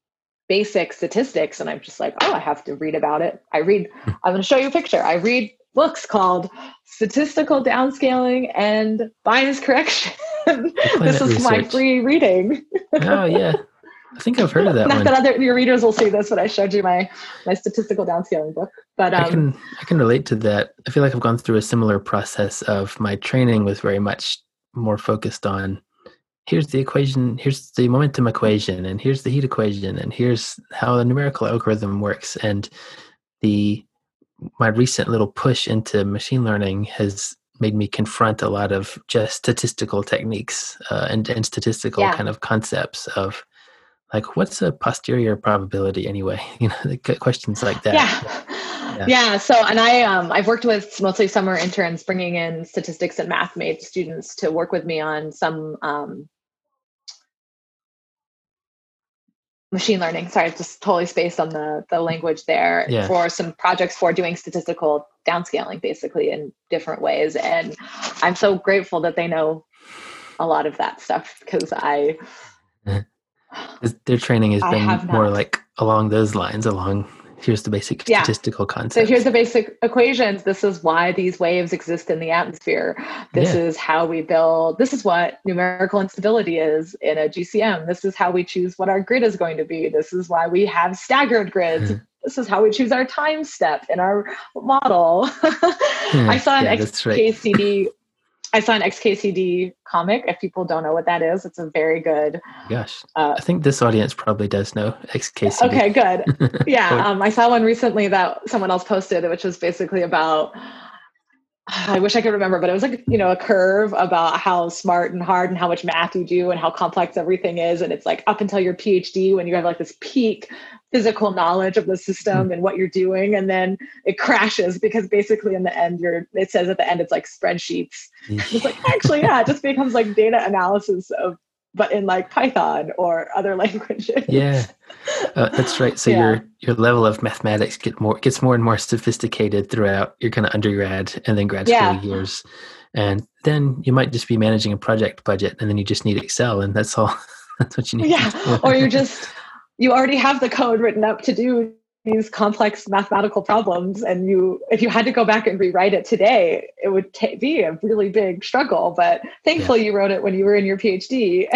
basic statistics and i'm just like oh i have to read about it i read i'm going to show you a picture i read books called statistical downscaling and bias correction this is research. my free reading. oh yeah. I think I've heard of that. Not one. that other your readers will see this, but I showed you my my statistical downscaling book. But um, I can I can relate to that. I feel like I've gone through a similar process of my training was very much more focused on here's the equation, here's the momentum equation, and here's the heat equation, and here's how the numerical algorithm works. And the my recent little push into machine learning has made me confront a lot of just statistical techniques uh, and, and statistical yeah. kind of concepts of like what's a posterior probability anyway you know questions like that yeah. yeah. yeah so and i um i've worked with mostly summer interns bringing in statistics and math made students to work with me on some um machine learning sorry just totally spaced on the the language there yeah. for some projects for doing statistical downscaling basically in different ways and i'm so grateful that they know a lot of that stuff because i their training has been more like along those lines along here's the basic yeah. statistical concept. So here's the basic equations. This is why these waves exist in the atmosphere. This yeah. is how we build, this is what numerical instability is in a GCM. This is how we choose what our grid is going to be. This is why we have staggered grids. Hmm. this is how we choose our time step in our model. Hmm. I saw an yeah, XKCD right. I saw an XKCD comic. If people don't know what that is, it's a very good. Gosh, uh, I think this audience probably does know XKCD. Okay, good. Yeah, um, I saw one recently that someone else posted, which was basically about. I wish I could remember, but it was like you know a curve about how smart and hard and how much math you do and how complex everything is, and it's like up until your PhD when you have like this peak physical knowledge of the system mm. and what you're doing and then it crashes because basically in the end you're it says at the end it's like spreadsheets. It's like actually yeah it just becomes like data analysis of but in like python or other languages. Yeah. Uh, that's right. So yeah. your your level of mathematics get more gets more and more sophisticated throughout your kind of undergrad and then grad yeah. school years. And then you might just be managing a project budget and then you just need excel and that's all. That's what you need yeah. or you're just you already have the code written up to do these complex mathematical problems and you if you had to go back and rewrite it today it would t- be a really big struggle but thankfully yeah. you wrote it when you were in your phd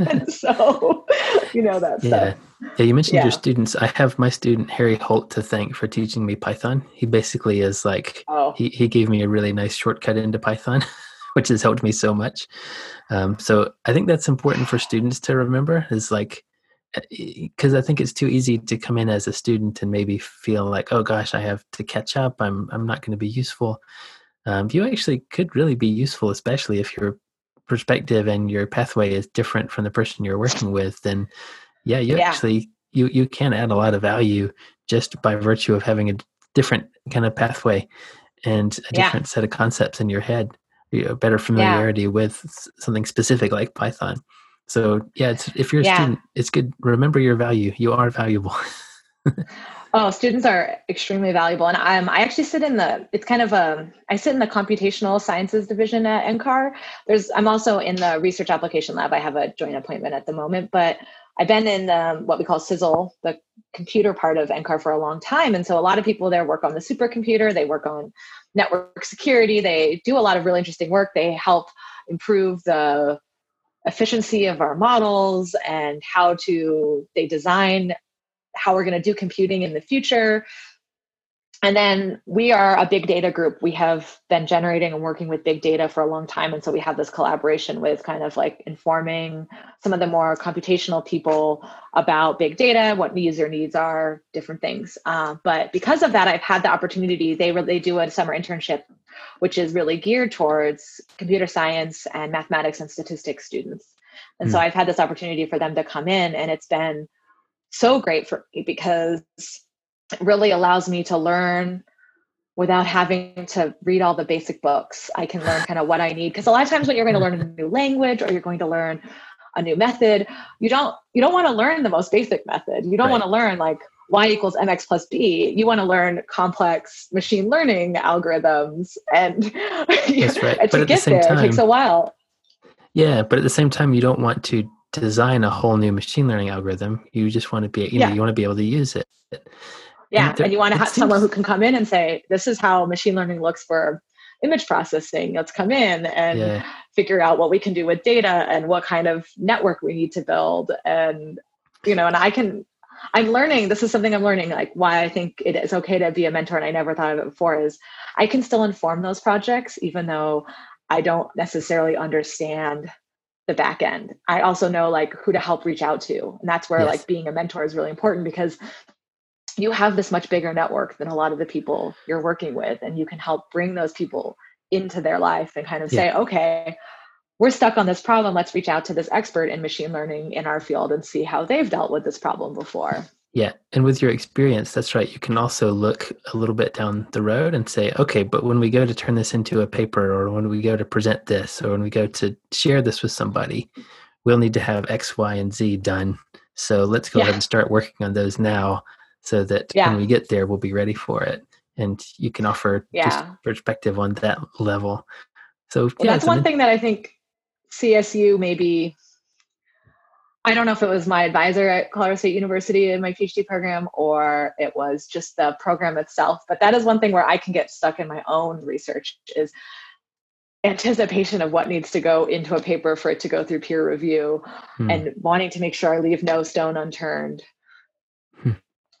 and so you know that yeah stuff. yeah you mentioned yeah. your students i have my student harry holt to thank for teaching me python he basically is like oh. he, he gave me a really nice shortcut into python which has helped me so much um, so i think that's important for students to remember is like because I think it's too easy to come in as a student and maybe feel like, oh gosh, I have to catch up. I'm I'm not going to be useful. Um, you actually could really be useful, especially if your perspective and your pathway is different from the person you're working with. Then, yeah, you yeah. actually you you can add a lot of value just by virtue of having a different kind of pathway and a different yeah. set of concepts in your head. You know, better familiarity yeah. with something specific like Python. So yeah, it's, if you're a yeah. student, it's good. Remember your value. You are valuable. oh, students are extremely valuable, and I'm I actually sit in the. It's kind of a. I sit in the computational sciences division at NCAR. There's. I'm also in the research application lab. I have a joint appointment at the moment, but I've been in um, what we call CISL, the computer part of NCAR, for a long time, and so a lot of people there work on the supercomputer. They work on network security. They do a lot of really interesting work. They help improve the efficiency of our models and how to they design how we're going to do computing in the future. And then we are a big data group. We have been generating and working with big data for a long time and so we have this collaboration with kind of like informing some of the more computational people about big data what user needs are different things. Uh, but because of that i've had the opportunity they really do a summer internship which is really geared towards computer science and mathematics and statistics students. And mm. so hmm. I've had this opportunity for them to come in, and it's been so great for me because it really allows me to learn without having to read all the basic books. I can learn kind of what I need because a lot of times when you're going to learn a new language or you're going to learn a new method, you don't you don't want to learn the most basic method. You don't right. want to learn like y equals mx plus b you want to learn complex machine learning algorithms and That's right. to get the there time, it takes a while. Yeah but at the same time you don't want to design a whole new machine learning algorithm. You just want to be you know you want to be able to use it. Yeah and, and you want to have seems, someone who can come in and say this is how machine learning looks for image processing. Let's come in and yeah. figure out what we can do with data and what kind of network we need to build. And you know and i can I'm learning, this is something I'm learning, like why I think it is okay to be a mentor. And I never thought of it before is I can still inform those projects, even though I don't necessarily understand the back end. I also know like who to help reach out to. And that's where yes. like being a mentor is really important because you have this much bigger network than a lot of the people you're working with. And you can help bring those people into their life and kind of yeah. say, okay, we're stuck on this problem. Let's reach out to this expert in machine learning in our field and see how they've dealt with this problem before. Yeah. And with your experience, that's right. You can also look a little bit down the road and say, okay, but when we go to turn this into a paper or when we go to present this or when we go to share this with somebody, we'll need to have X, Y, and Z done. So let's go yeah. ahead and start working on those now so that yeah. when we get there, we'll be ready for it. And you can offer yeah. just perspective on that level. So well, yeah, that's one thing that I think CSU maybe I don't know if it was my advisor at Colorado State University in my PhD program or it was just the program itself. But that is one thing where I can get stuck in my own research is anticipation of what needs to go into a paper for it to go through peer review hmm. and wanting to make sure I leave no stone unturned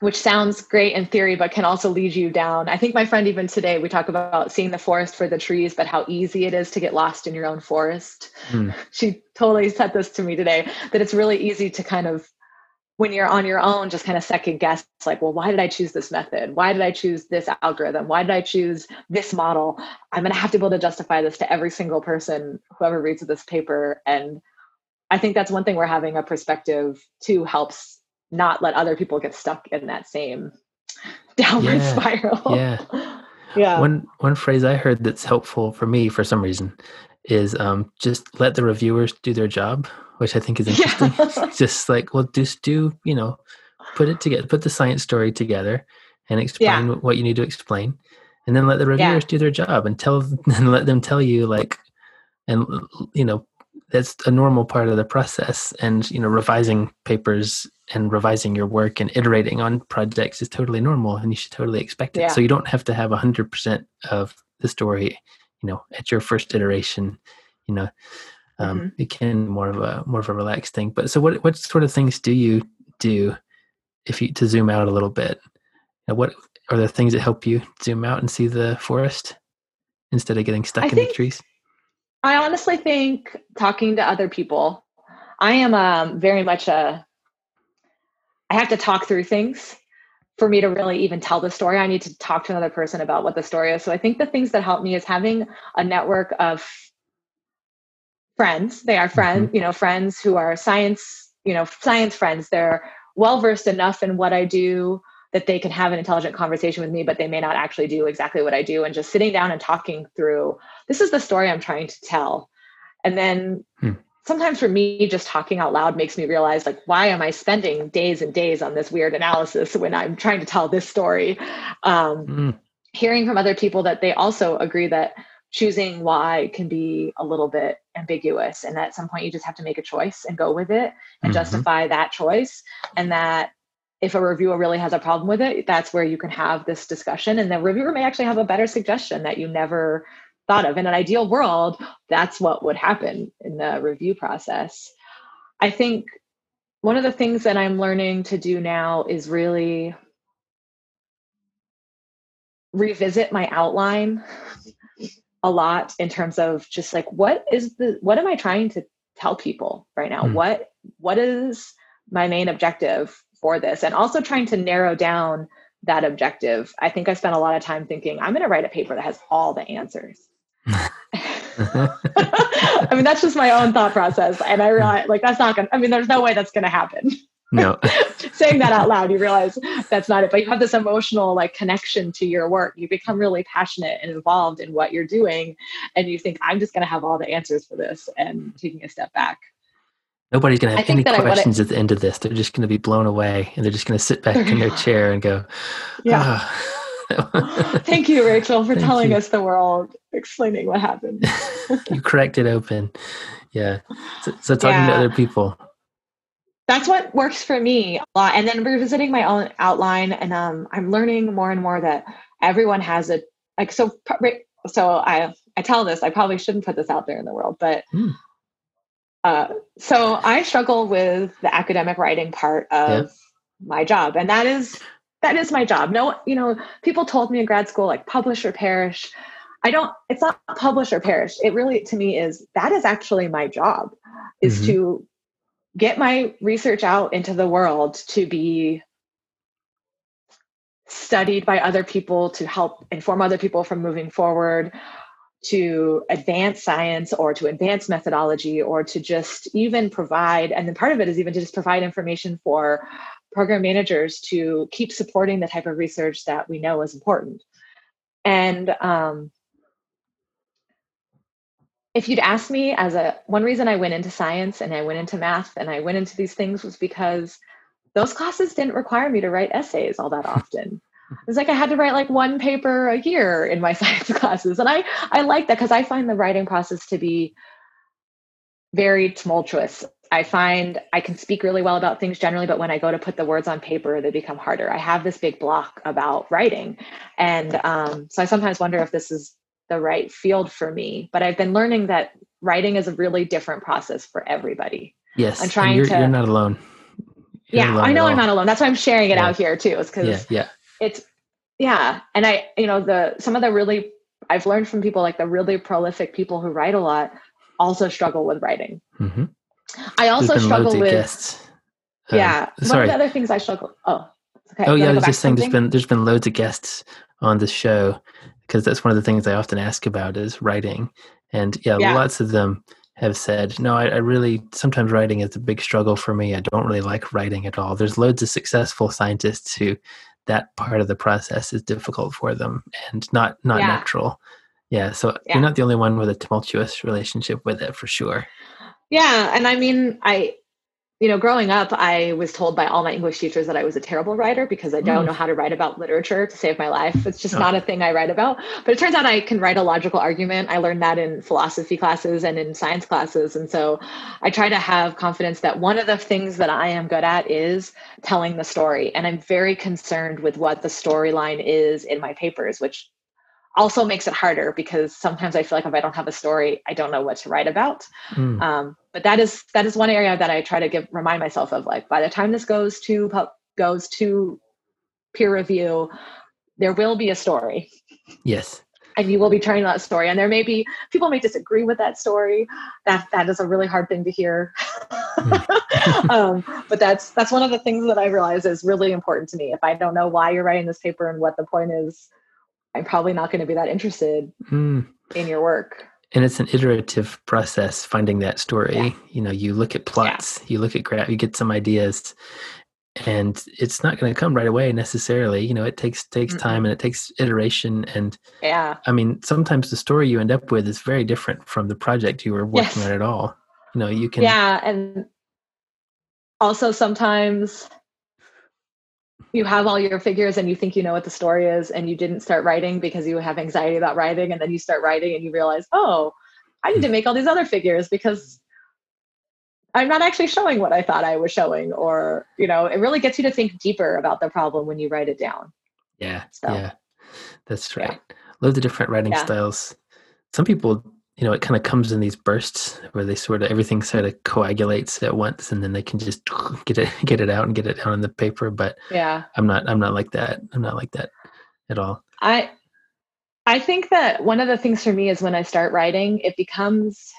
which sounds great in theory, but can also lead you down. I think my friend, even today, we talk about seeing the forest for the trees, but how easy it is to get lost in your own forest. Mm. She totally said this to me today that it's really easy to kind of, when you're on your own, just kind of second guess, like, well, why did I choose this method? Why did I choose this algorithm? Why did I choose this model? I'm going to have to be able to justify this to every single person, whoever reads this paper. And I think that's one thing we're having a perspective to helps not let other people get stuck in that same downward yeah, spiral. Yeah. yeah. One one phrase I heard that's helpful for me for some reason is um, just let the reviewers do their job, which I think is interesting. Yeah. just like, well, just do, you know, put it together, put the science story together and explain yeah. what you need to explain. And then let the reviewers do their job and tell and let them tell you like and you know that's a normal part of the process. And you know revising papers and revising your work and iterating on projects is totally normal and you should totally expect it. Yeah. so you don't have to have 100% of the story you know at your first iteration you know um, mm-hmm. it can more of a more of a relaxed thing. But so what what sort of things do you do if you to zoom out a little bit? Now, what are the things that help you zoom out and see the forest instead of getting stuck I in think, the trees I honestly think talking to other people. I am um, very much a I have to talk through things for me to really even tell the story. I need to talk to another person about what the story is. So I think the things that help me is having a network of friends. They are friends, mm-hmm. you know, friends who are science, you know, science friends. They're well versed enough in what I do that they can have an intelligent conversation with me, but they may not actually do exactly what I do. And just sitting down and talking through this is the story I'm trying to tell. And then hmm. sometimes for me, just talking out loud makes me realize like, why am I spending days and days on this weird analysis when I'm trying to tell this story? Um, hmm. Hearing from other people that they also agree that choosing why can be a little bit ambiguous and at some point you just have to make a choice and go with it and mm-hmm. justify that choice and that if a reviewer really has a problem with it, that's where you can have this discussion. And the reviewer may actually have a better suggestion that you never thought of. In an ideal world, that's what would happen in the review process. I think one of the things that I'm learning to do now is really revisit my outline a lot in terms of just like what is the what am I trying to tell people right now? Mm. What what is my main objective for this and also trying to narrow down that objective. I think I spent a lot of time thinking, I'm going to write a paper that has all the answers. I mean, that's just my own thought process. And I realize, mm. like, that's not going to, I mean, there's no way that's going to happen. No. Saying that out loud, you realize that's not it. But you have this emotional, like, connection to your work. You become really passionate and involved in what you're doing. And you think, I'm just going to have all the answers for this and taking a step back. Nobody's going to have any questions at the end of this. They're just going to be blown away and they're just going to sit back in their chair and go, Yeah. Oh. Thank you, Rachel, for telling you. us the world, explaining what happened. you cracked it open. Yeah. So, so talking yeah. to other people. That's what works for me a lot. And then revisiting my own outline. And um, I'm learning more and more that everyone has a, like, so, so I, I tell this, I probably shouldn't put this out there in the world, but mm uh, so I struggle with the academic writing part of yeah. my job, and that is that is my job. No, you know, people told me in grad school like publish or perish. I don't. It's not publish or perish. It really, to me, is that is actually my job, is mm-hmm. to get my research out into the world to be studied by other people to help inform other people from moving forward to advance science or to advance methodology or to just even provide and then part of it is even to just provide information for program managers to keep supporting the type of research that we know is important. And um, if you'd asked me as a one reason i went into science and i went into math and i went into these things was because those classes didn't require me to write essays all that often it's like I had to write like one paper a year in my science classes. And I, I like that because I find the writing process to be very tumultuous. I find I can speak really well about things generally, but when I go to put the words on paper, they become harder. I have this big block about writing. And um, so I sometimes wonder if this is the right field for me. But I've been learning that writing is a really different process for everybody. Yes. I'm trying you're, to. You're not alone. You're yeah, I know I'm not alone. That's why I'm sharing it yeah. out here too. Is because yeah, yeah it's yeah and i you know the some of the really i've learned from people like the really prolific people who write a lot also struggle with writing mm-hmm. i also struggle with guests. Uh, yeah sorry. one of the other things i struggle oh okay oh yeah i was just saying there's been there's been loads of guests on the show because that's one of the things i often ask about is writing and yeah, yeah. lots of them have said, no, I, I, really sometimes writing is a big struggle for me. I don't really like writing at all. There's loads of successful scientists who that part of the process is difficult for them and not not yeah. natural. Yeah, so yeah. you're not the only one with a tumultuous relationship with it for sure. Yeah, and I mean, I you know, growing up, I was told by all my English teachers that I was a terrible writer because I don't mm. know how to write about literature to save my life. It's just not a thing I write about. But it turns out I can write a logical argument. I learned that in philosophy classes and in science classes. And so I try to have confidence that one of the things that I am good at is telling the story. And I'm very concerned with what the storyline is in my papers, which also makes it harder because sometimes I feel like if I don't have a story, I don't know what to write about. Mm. Um, but that is that is one area that I try to give remind myself of. Like by the time this goes to goes to peer review, there will be a story. Yes. And you will be telling that story, and there may be people may disagree with that story. That that is a really hard thing to hear. Mm. um, but that's that's one of the things that I realize is really important to me. If I don't know why you're writing this paper and what the point is, I'm probably not going to be that interested mm. in your work. And it's an iterative process finding that story. Yeah. You know, you look at plots, yeah. you look at graph, you get some ideas, and it's not going to come right away necessarily you know it takes takes mm-hmm. time and it takes iteration and yeah i mean sometimes the story you end up with is very different from the project you were working yes. on at all you know you can yeah and also sometimes you have all your figures and you think you know what the story is and you didn't start writing because you have anxiety about writing and then you start writing and you realize oh i need to make all these other figures because I'm not actually showing what I thought I was showing, or you know, it really gets you to think deeper about the problem when you write it down. Yeah, so, yeah, that's right. Yeah. Love the different writing yeah. styles. Some people, you know, it kind of comes in these bursts where they sort of everything sort of coagulates at once, and then they can just get it get it out and get it down on the paper. But yeah, I'm not I'm not like that. I'm not like that at all. I I think that one of the things for me is when I start writing, it becomes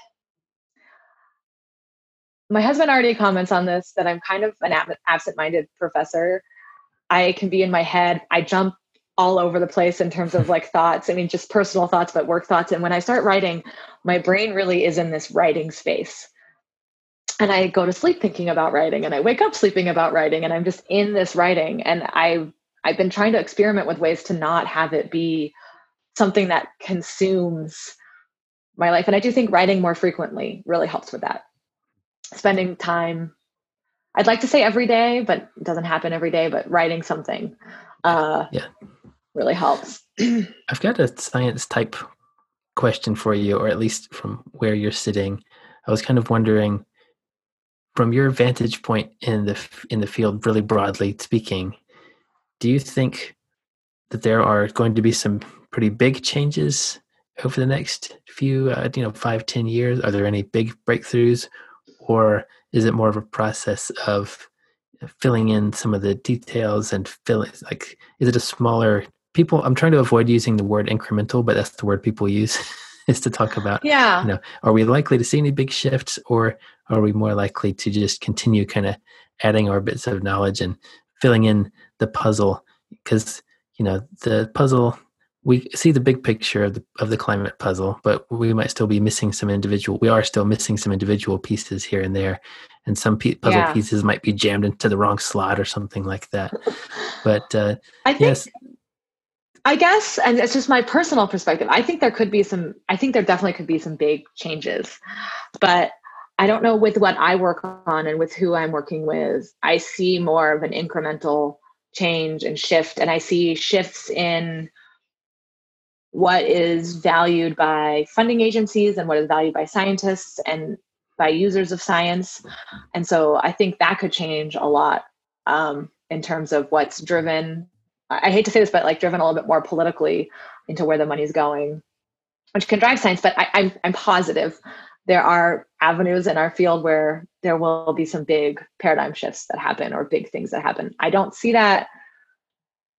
my husband already comments on this that I'm kind of an absent minded professor. I can be in my head, I jump all over the place in terms of like thoughts. I mean, just personal thoughts, but work thoughts. And when I start writing, my brain really is in this writing space. And I go to sleep thinking about writing and I wake up sleeping about writing and I'm just in this writing. And I've I've been trying to experiment with ways to not have it be something that consumes my life. And I do think writing more frequently really helps with that spending time i'd like to say every day but it doesn't happen every day but writing something uh, yeah really helps i've got a science type question for you or at least from where you're sitting. I was kind of wondering from your vantage point in the in the field really broadly speaking do you think that there are going to be some pretty big changes over the next few uh, you know five ten years? Are there any big breakthroughs or is it more of a process of filling in some of the details and filling like is it a smaller people i'm trying to avoid using the word incremental but that's the word people use is to talk about yeah you know are we likely to see any big shifts or are we more likely to just continue kind of adding our bits of knowledge and filling in the puzzle because you know the puzzle we see the big picture of the of the climate puzzle, but we might still be missing some individual. We are still missing some individual pieces here and there, and some puzzle yeah. pieces might be jammed into the wrong slot or something like that. But uh, I think, yes, I guess, and it's just my personal perspective. I think there could be some. I think there definitely could be some big changes, but I don't know with what I work on and with who I'm working with. I see more of an incremental change and shift, and I see shifts in what is valued by funding agencies and what is valued by scientists and by users of science. And so I think that could change a lot um, in terms of what's driven. I hate to say this, but like driven a little bit more politically into where the money's going, which can drive science. But I, I'm I'm positive there are avenues in our field where there will be some big paradigm shifts that happen or big things that happen. I don't see that.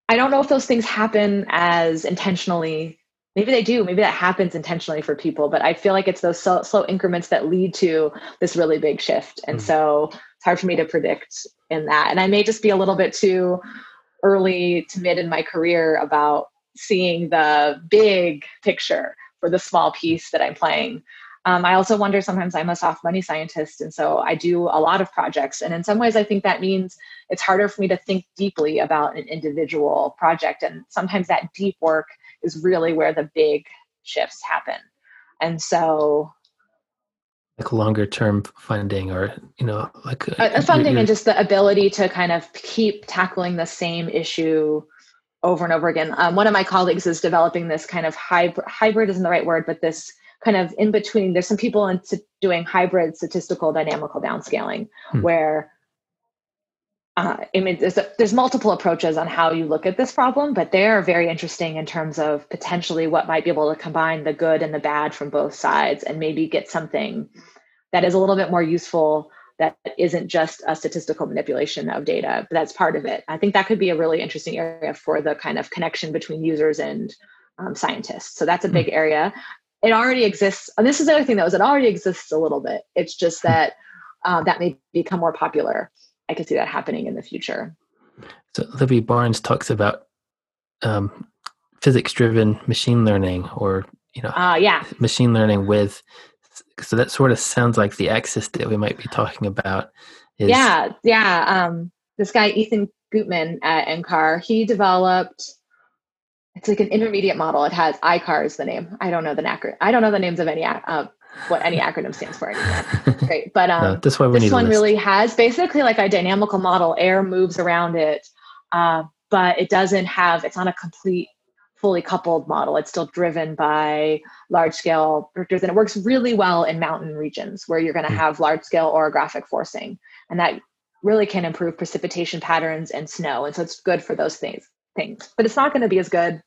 I don't know if those things happen as intentionally maybe they do maybe that happens intentionally for people but i feel like it's those slow, slow increments that lead to this really big shift and mm-hmm. so it's hard for me to predict in that and i may just be a little bit too early to mid in my career about seeing the big picture for the small piece that i'm playing um, i also wonder sometimes i'm a soft money scientist and so i do a lot of projects and in some ways i think that means it's harder for me to think deeply about an individual project and sometimes that deep work is really where the big shifts happen. And so like longer term funding or you know like a, a funding you're, you're, and just the ability to kind of keep tackling the same issue over and over again um, one of my colleagues is developing this kind of hybrid hybrid isn't the right word but this kind of in between there's some people into doing hybrid statistical dynamical downscaling hmm. where uh, I mean, there's, a, there's multiple approaches on how you look at this problem, but they are very interesting in terms of potentially what might be able to combine the good and the bad from both sides and maybe get something that is a little bit more useful that isn't just a statistical manipulation of data, but that's part of it. I think that could be a really interesting area for the kind of connection between users and um, scientists. So that's a big mm-hmm. area. It already exists. And this is the other thing, though, is it already exists a little bit. It's just hmm. that uh, that may become more popular. I could see that happening in the future. So Libby Barnes talks about um, physics-driven machine learning, or you know, uh, yeah, machine learning with. So that sort of sounds like the axis that we might be talking about. Is, yeah, yeah. Um, this guy Ethan Gutmann at NCAR, he developed. It's like an intermediate model. It has ICAR is the name. I don't know the acronym. I don't know the names of any uh, what any acronym stands for anymore. Great, but um, no, this one, this one really has basically like a dynamical model. Air moves around it, uh, but it doesn't have. It's not a complete, fully coupled model. It's still driven by large scale vectors, and it works really well in mountain regions where you're going to hmm. have large scale orographic forcing, and that really can improve precipitation patterns and snow. And so it's good for those things. Things, but it's not going to be as good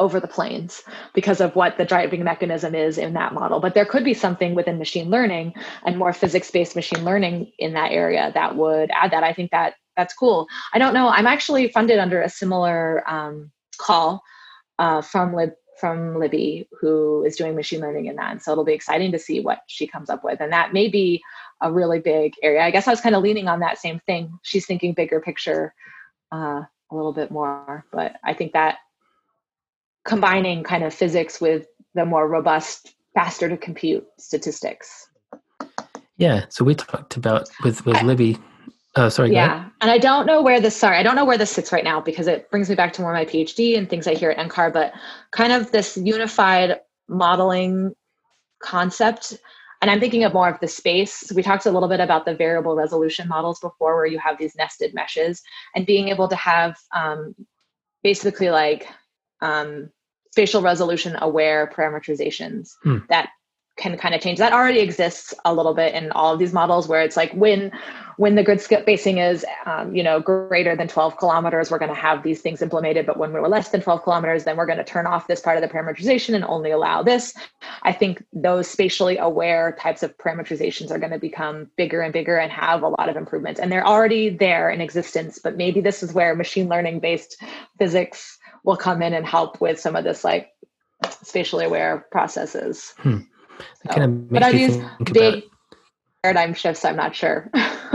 over the plains because of what the driving mechanism is in that model. But there could be something within machine learning and more physics-based machine learning in that area that would add that. I think that that's cool. I don't know. I'm actually funded under a similar um, call uh, from Lib from Libby, who is doing machine learning in that. And so it'll be exciting to see what she comes up with. And that may be a really big area. I guess I was kind of leaning on that same thing. She's thinking bigger picture uh, a little bit more, but I think that combining kind of physics with the more robust, faster to compute statistics. Yeah. So we talked about with with Libby. Oh, sorry. Yeah, and I don't know where this. Sorry, I don't know where this sits right now because it brings me back to more my PhD and things I hear at NCAR. But kind of this unified modeling concept and i'm thinking of more of the space we talked a little bit about the variable resolution models before where you have these nested meshes and being able to have um, basically like um, spatial resolution aware parameterizations hmm. that can kind of change. That already exists a little bit in all of these models where it's like when when the grid spacing is um, you know greater than 12 kilometers we're going to have these things implemented. But when we're less than 12 kilometers then we're going to turn off this part of the parameterization and only allow this. I think those spatially aware types of parameterizations are going to become bigger and bigger and have a lot of improvements. And they're already there in existence but maybe this is where machine learning based physics will come in and help with some of this like spatially aware processes. Hmm. So, kind of but are these big paradigm shifts? I'm not sure.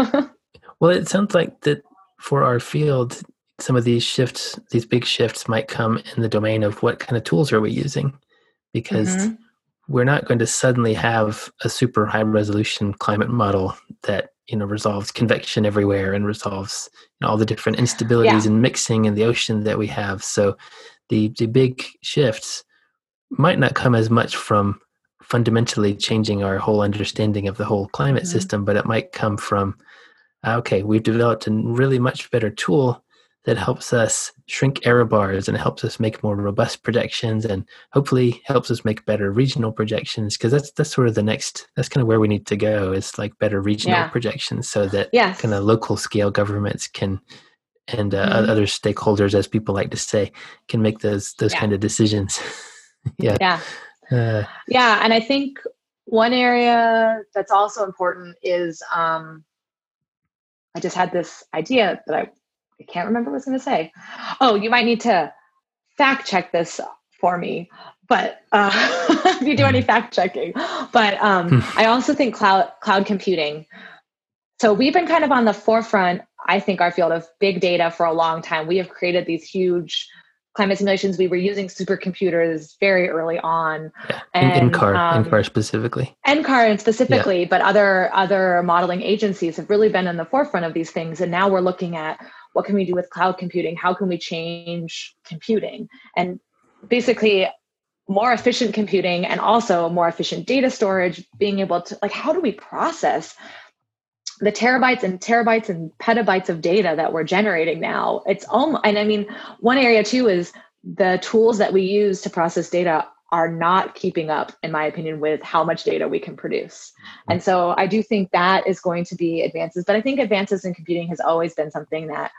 well, it sounds like that for our field, some of these shifts, these big shifts, might come in the domain of what kind of tools are we using, because mm-hmm. we're not going to suddenly have a super high resolution climate model that you know resolves convection everywhere and resolves you know, all the different instabilities yeah. and mixing in the ocean that we have so the the big shifts might not come as much from fundamentally changing our whole understanding of the whole climate mm-hmm. system but it might come from okay we've developed a really much better tool that helps us shrink error bars and helps us make more robust projections and hopefully helps us make better regional projections because that's that's sort of the next that's kind of where we need to go is like better regional yeah. projections so that yes. kind of local scale governments can and uh, mm-hmm. other stakeholders as people like to say can make those those yeah. kind of decisions yeah yeah uh, yeah and i think one area that's also important is um i just had this idea that i I can't remember what I was going to say. Oh, you might need to fact check this for me. But uh, if you do any hmm. fact checking, but um, hmm. I also think cloud cloud computing. So we've been kind of on the forefront. I think our field of big data for a long time. We have created these huge climate simulations. We were using supercomputers very early on. Yeah. And, NCAR, um, NCAR specifically. NCAR specifically, yeah. but other other modeling agencies have really been in the forefront of these things. And now we're looking at what can we do with cloud computing? How can we change computing? And basically more efficient computing and also more efficient data storage being able to like how do we process the terabytes and terabytes and petabytes of data that we're generating now? It's almost and i mean one area too is the tools that we use to process data are not keeping up in my opinion with how much data we can produce. And so i do think that is going to be advances but i think advances in computing has always been something that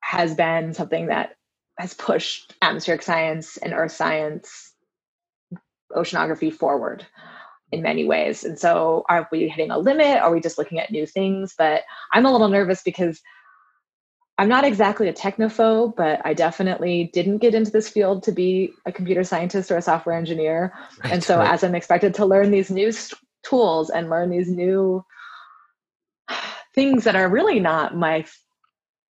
has been something that has pushed atmospheric science and earth science oceanography forward in many ways. And so are we hitting a limit? Are we just looking at new things? But I'm a little nervous because I'm not exactly a technophobe, but I definitely didn't get into this field to be a computer scientist or a software engineer. Right, and so right. as I'm expected to learn these new tools and learn these new things that are really not my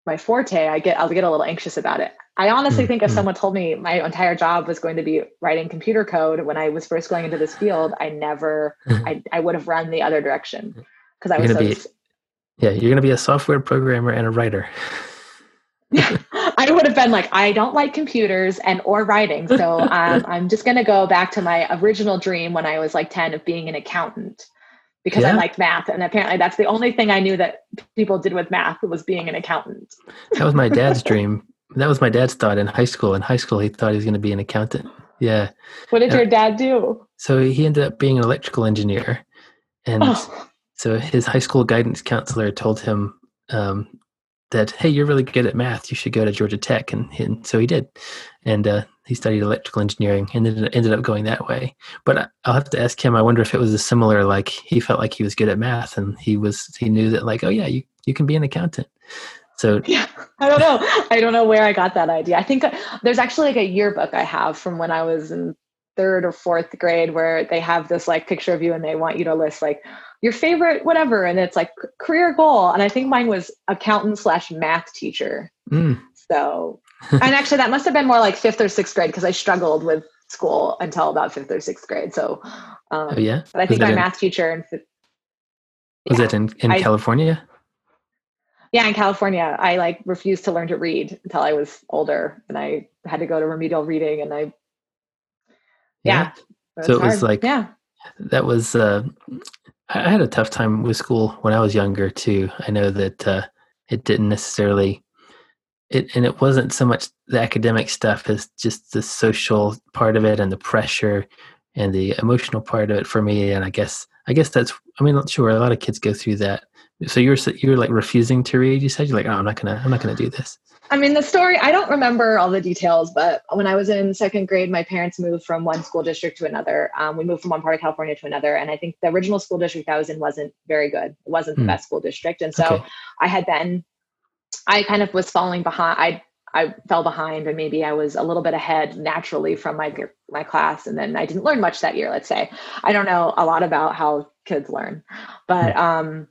my forte, I get I'll get a little anxious about it. I honestly mm-hmm. think if mm-hmm. someone told me my entire job was going to be writing computer code when I was first going into this field, I never mm-hmm. I, I would have run the other direction because I was so be, yeah, you're going to be a software programmer and a writer. I would have been like, I don't like computers and or writing, so um, I'm just going to go back to my original dream when I was like 10 of being an accountant because yeah. I liked math, and apparently that's the only thing I knew that people did with math was being an accountant. that was my dad's dream. That was my dad's thought in high school. In high school, he thought he was going to be an accountant. Yeah. What did your dad do? So he ended up being an electrical engineer, and oh. so his high school guidance counselor told him um, that hey you're really good at math. You should go to georgia tech and, and so he did. And uh, he studied electrical engineering and then ended up going that way. But i'll have to ask him i wonder if it was a similar like he felt like he was good at math and he was he knew that like oh yeah you, you can be an accountant. So yeah i don't know. I don't know where i got that idea. I think uh, there's actually like a yearbook i have from when i was in third or fourth grade where they have this like picture of you and they want you to list like your favorite whatever. And it's like career goal. And i think mine was accountant slash math teacher. Mm. so and actually that must have been more like fifth or sixth grade because i struggled with school until about fifth or sixth grade. So um, oh yeah? but i think my in, math teacher in fifth, was it in, in I, california? Yeah in california. I like refused to learn to read until i was older and i had to go to remedial reading and i yeah, yeah. so it was like yeah. that was uh I had a tough time with school when I was younger too. I know that uh, it didn't necessarily it and it wasn't so much the academic stuff as just the social part of it and the pressure and the emotional part of it for me. And I guess I guess that's I mean, not sure a lot of kids go through that. So you're you're like refusing to read. You said you're like, oh, I'm not gonna I'm not gonna do this. I mean, the story, I don't remember all the details, but when I was in second grade, my parents moved from one school district to another. Um, we moved from one part of California to another. And I think the original school district I was in wasn't very good. It wasn't the hmm. best school district. And so okay. I had been, I kind of was falling behind. I, I fell behind and maybe I was a little bit ahead naturally from my my class and then I didn't learn much that year let's say. I don't know a lot about how kids learn. But hmm. um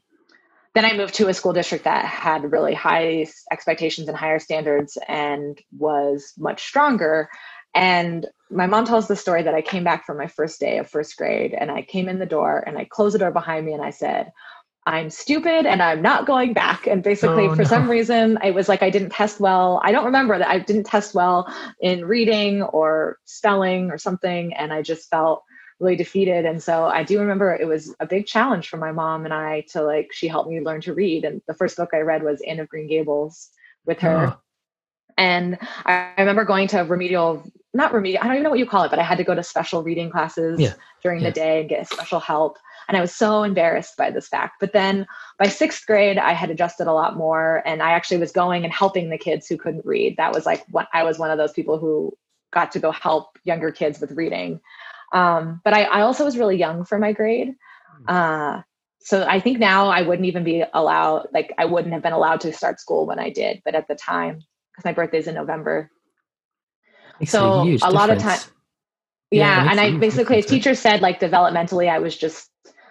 then I moved to a school district that had really high expectations and higher standards and was much stronger. And my mom tells the story that I came back from my first day of first grade and I came in the door and I closed the door behind me and I said, I'm stupid and I'm not going back. And basically, oh, for no. some reason, it was like, I didn't test well. I don't remember that I didn't test well in reading or spelling or something. And I just felt really defeated. And so I do remember it was a big challenge for my mom and I to like, she helped me learn to read. And the first book I read was Anne of Green Gables with her. Oh. And I remember going to remedial, not remedial, I don't even know what you call it, but I had to go to special reading classes yeah. during yeah. the day and get special help. And I was so embarrassed by this fact. But then by sixth grade, I had adjusted a lot more. And I actually was going and helping the kids who couldn't read. That was like what I was one of those people who got to go help younger kids with reading. Um, but I, I, also was really young for my grade. Hmm. Uh, so I think now I wouldn't even be allowed, like I wouldn't have been allowed to start school when I did. But at the time, because my birthday's in November, Makes so a, a lot of time, yeah. yeah and I basically, a teacher said like developmentally, I was just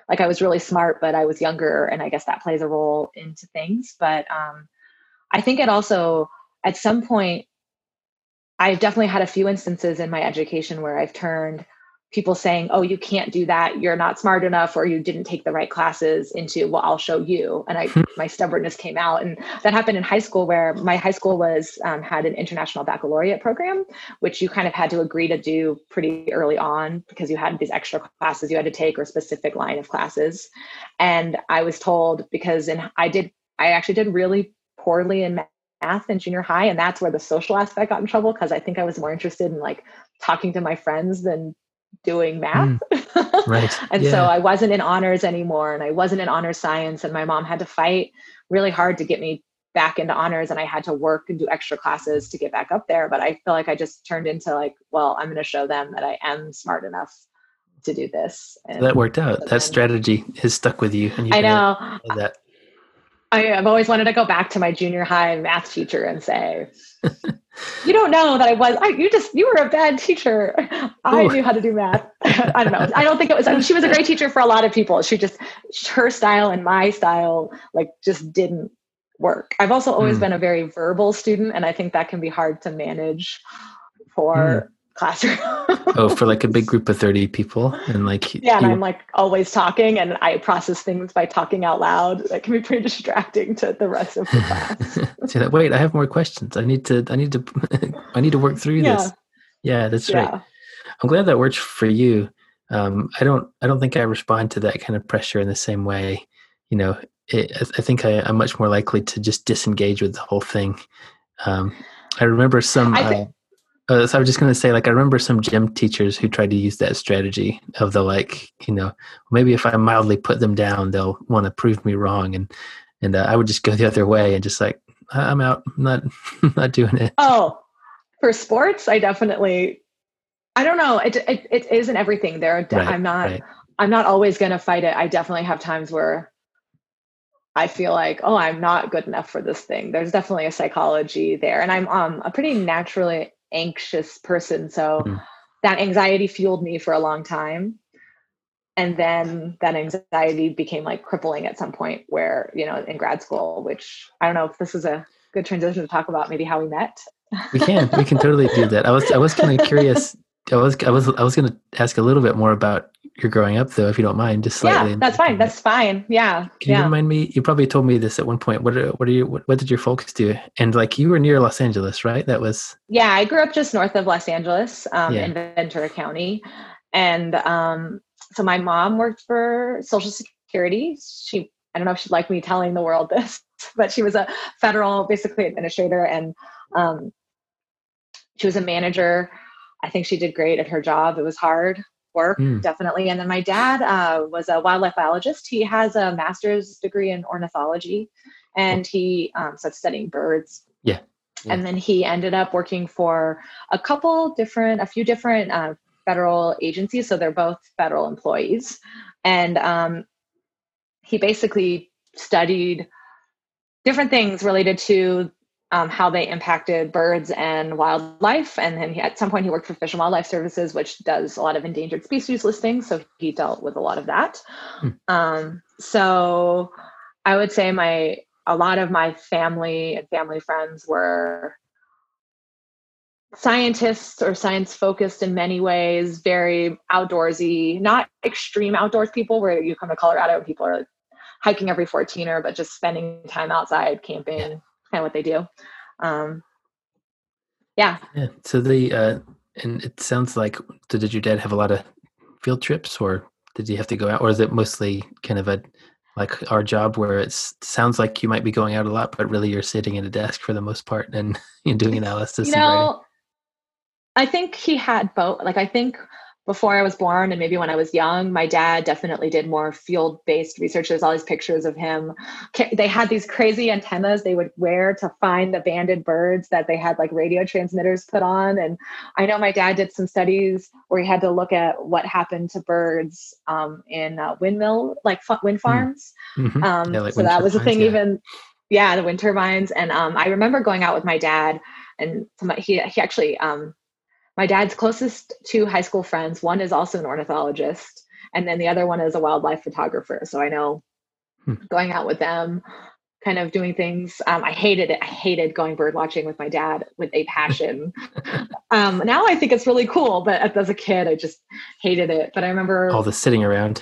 like I was really smart, but I was younger, and I guess that plays a role into things. But um, I think it also at some point I've definitely had a few instances in my education where I've turned people saying, oh, you can't do that. You're not smart enough or you didn't take the right classes into, well, I'll show you. And I, hmm. my stubbornness came out. And that happened in high school where my high school was, um, had an international baccalaureate program, which you kind of had to agree to do pretty early on because you had these extra classes you had to take or specific line of classes. And I was told because in, I did, I actually did really poorly in math in junior high. And that's where the social aspect got in trouble because I think I was more interested in like talking to my friends than doing math. Mm, right. and yeah. so I wasn't in honors anymore and I wasn't in honors science. And my mom had to fight really hard to get me back into honors and I had to work and do extra classes to get back up there. But I feel like I just turned into like, well, I'm going to show them that I am smart enough to do this. And that worked out. So that then, strategy has stuck with you. And I know. That. I, have always wanted to go back to my junior high math teacher and say, "You don't know that I was. I, you just you were a bad teacher. I Ooh. knew how to do math. I don't know. I don't think it was. I mean, she was a great teacher for a lot of people. She just her style and my style like just didn't work. I've also always mm. been a very verbal student, and I think that can be hard to manage for mm classroom. oh, for like a big group of 30 people and like Yeah, and you... I'm like always talking and I process things by talking out loud. That can be pretty distracting to the rest of the class. so that, wait, I have more questions. I need to I need to I need to work through yeah. this. Yeah, that's yeah. right. I'm glad that works for you. Um, I don't I don't think I respond to that kind of pressure in the same way. You know, it, I think I, am much more likely to just disengage with the whole thing. Um, I remember some. I uh, uh, so I was just going to say, like, I remember some gym teachers who tried to use that strategy of the like, you know, maybe if I mildly put them down, they'll want to prove me wrong, and and uh, I would just go the other way and just like, I'm out, I'm not, not doing it. Oh, for sports, I definitely, I don't know, it it, it isn't everything. There, right, I'm not, right. I'm not always going to fight it. I definitely have times where I feel like, oh, I'm not good enough for this thing. There's definitely a psychology there, and I'm um a pretty naturally anxious person. So mm. that anxiety fueled me for a long time. And then that anxiety became like crippling at some point where, you know, in grad school, which I don't know if this is a good transition to talk about maybe how we met. we can, we can totally do that. I was, I was kind of curious. I was, I was, I was going to ask a little bit more about your growing up though if you don't mind just slightly yeah that's fine. that's fine. Yeah can yeah. you remind me you probably told me this at one point what are, what are you what, what, did your folks do? And like you were near los angeles right? That was yeah i grew up just north of los angeles um, yeah. in ventura county. And um, so my mom worked for social security. She i don't know if she'd like me telling the world this but she was a federal basically administrator. And um, she was a manager. I think she did great at her job. It was hard work, mm. definitely. And then my dad uh, was a wildlife biologist. He has a master's degree in ornithology, and he um, started studying birds. Yeah. yeah. And then he ended up working for a couple different, a few different uh, federal agencies. So they're both federal employees, and um, he basically studied different things related to um, how they impacted birds and wildlife. And then he, at some point, he worked for Fish and Wildlife Services, which does a lot of endangered species listings. So he dealt with a lot of that. Hmm. Um, so I would say my a lot of my family and family friends were scientists or science focused in many ways, very outdoorsy, not extreme outdoors people where you come to Colorado and people are hiking every 14er, but just spending time outside camping kind of what they do. Um, yeah. Yeah. So the uh, and it sounds like so did your dad have a lot of field trips, or did you have to go out, or is it mostly kind of a like our job where it sounds like you might be going out a lot, but really you're sitting at a desk for the most part and you're doing analysis. You know, I think he had both. Like I think before I was born and maybe when I was young, my dad definitely did more field based research. There's all these pictures of him. They had these crazy antennas they would wear to find the banded birds that they had like radio transmitters put on. And I know my dad did some studies where he had to look at what happened to birds um, in uh, windmill, like wind hmm. farms. Mm-hmm. Um, yeah, like so that was a thing, yeah. even, yeah, the wind turbines. And um, I remember going out with my dad and he, he actually, um, my dad's closest two high school friends one is also an ornithologist and then the other one is a wildlife photographer. So i know hmm. going out with them kind of doing things. Um, i hated it. I hated going bird watching with my dad with a passion. Um, now i think it's really cool but as a kid i just hated it. But i remember all the sitting around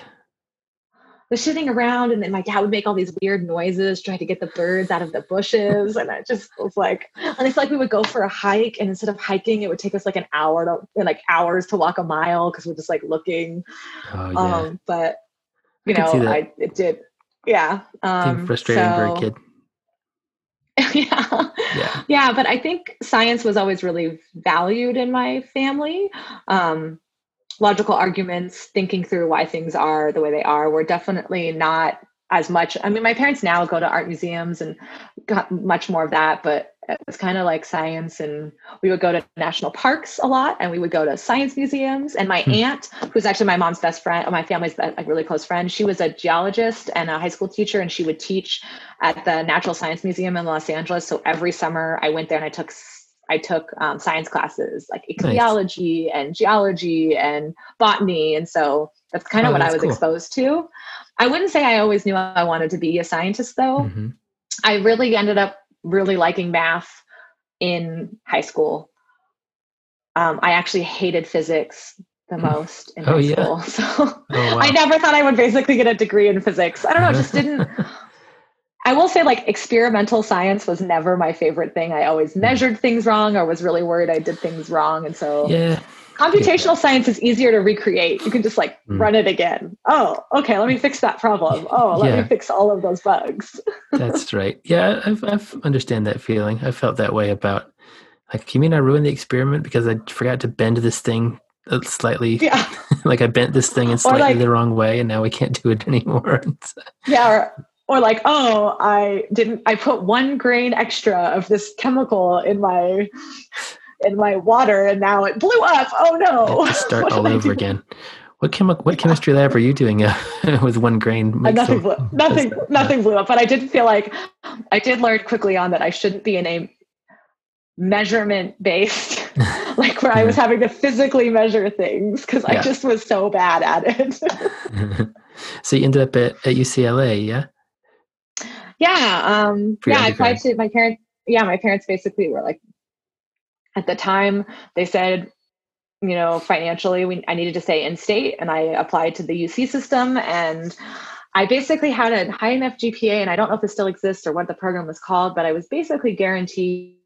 was sitting around and then my dad would make all these weird noises trying to get the birds out of the bushes. And i just was like and it's like we would go for a hike and instead of hiking it would take us like an hour to like hours to walk a mile because we're just like looking. Oh, yeah. um but you I know i it did. Yeah um frustrating so, for a kid. Yeah. yeah. Yeah but i think science was always really valued in my family. Um logical arguments, thinking through why things are the way they are. We're definitely not as much. I mean, my parents now go to art museums and got much more of that, but it's kind of like science, and we would go to national parks a lot, and we would go to science museums. And my hmm. aunt, who's actually my mom's best friend, or my family's like really close friend, she was a geologist and a high school teacher, and she would teach at the Natural Science Museum in Los Angeles. So every summer, I went there and I took I took um, science classes like ichthyology nice. and geology and botany, and so that's kind of oh, what I was cool. exposed to. I wouldn't say I always knew I wanted to be a scientist, though. Mm-hmm. I really ended up really liking math in high school. Um, I actually hated physics the hmm. most in oh, high yeah. school. So oh, wow. I never thought I would basically get a degree in physics. I don't know, it just didn't. I will say, like, experimental science was never my favorite thing. I always hmm. measured things wrong or was really worried I did things wrong. And so, yeah. Computational science is easier to recreate. You can just like mm. run it again. Oh, okay, let me fix that problem. Oh, let yeah. me fix all of those bugs. That's right. Yeah, I've, I've understand that feeling. I felt that way about like, you mean I ruined the experiment because I forgot to bend this thing slightly? Yeah. like I bent this thing in slightly like, the wrong way, and now we can't do it anymore. yeah, or or like oh i didn't i put one grain extra of this chemical in my in my water and now it blew up. Oh no. Start all over again. What chemi- what chemistry lab are you doing uh, with one grain? Nothing, blew, nothing, nothing blew up. But I did feel like I did learn quickly on that I shouldn't be in a measurement based, like where I was having to physically measure things because yeah. I just was so bad at it. so you ended up at, at UCLA, yeah? Yeah, um, yeah. I tried to. My parents, yeah, my parents basically were like, at the time they said you know financially we, i needed to stay in state and i applied to the uc system and i basically had a high enough gpa and i don't know if it still exists or what the program was called but i was basically guaranteed